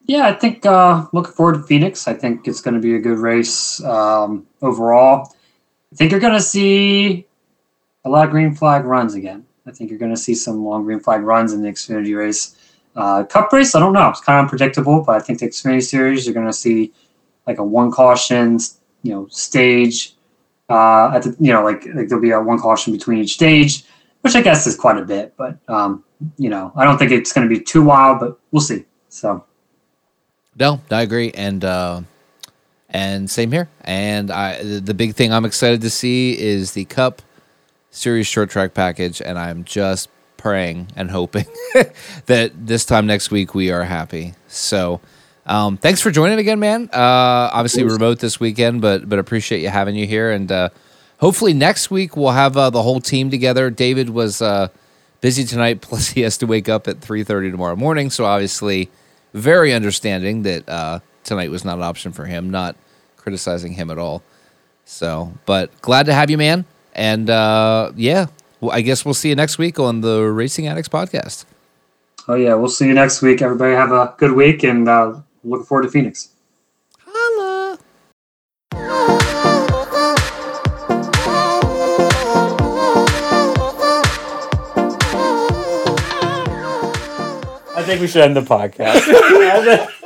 Yeah, I think uh, looking forward to Phoenix. I think it's going to be a good race um, overall. I think you're going to see a lot of green flag runs again. I think you're going to see some long green flag runs in the Xfinity race. Uh, Cup race, I don't know. It's kind of unpredictable, but I think the Xfinity series, you're going to see like a one caution, you know, stage. Uh, at the, you know, like, like there'll be a one caution between each stage, which I guess is quite a bit. But um, you know, I don't think it's going to be too wild, but we'll see. So. No, I agree, and uh, and same here. And I, the the big thing I'm excited to see is the Cup Series short track package, and I'm just praying and hoping that this time next week we are happy. So, um, thanks for joining again, man. Uh, obviously remote this weekend, but but appreciate you having you here, and uh, hopefully next week we'll have uh, the whole team together. David was uh, busy tonight, plus he has to wake up at 3:30 tomorrow morning, so obviously very understanding that uh, tonight was not an option for him. Not criticizing him at all. So, but glad to have you, man. And uh, yeah, well, I guess we'll see you next week on the Racing Addicts podcast. Oh yeah, we'll see you next week. Everybody have a good week, and uh, looking forward to Phoenix. Holla. I think we should end the podcast.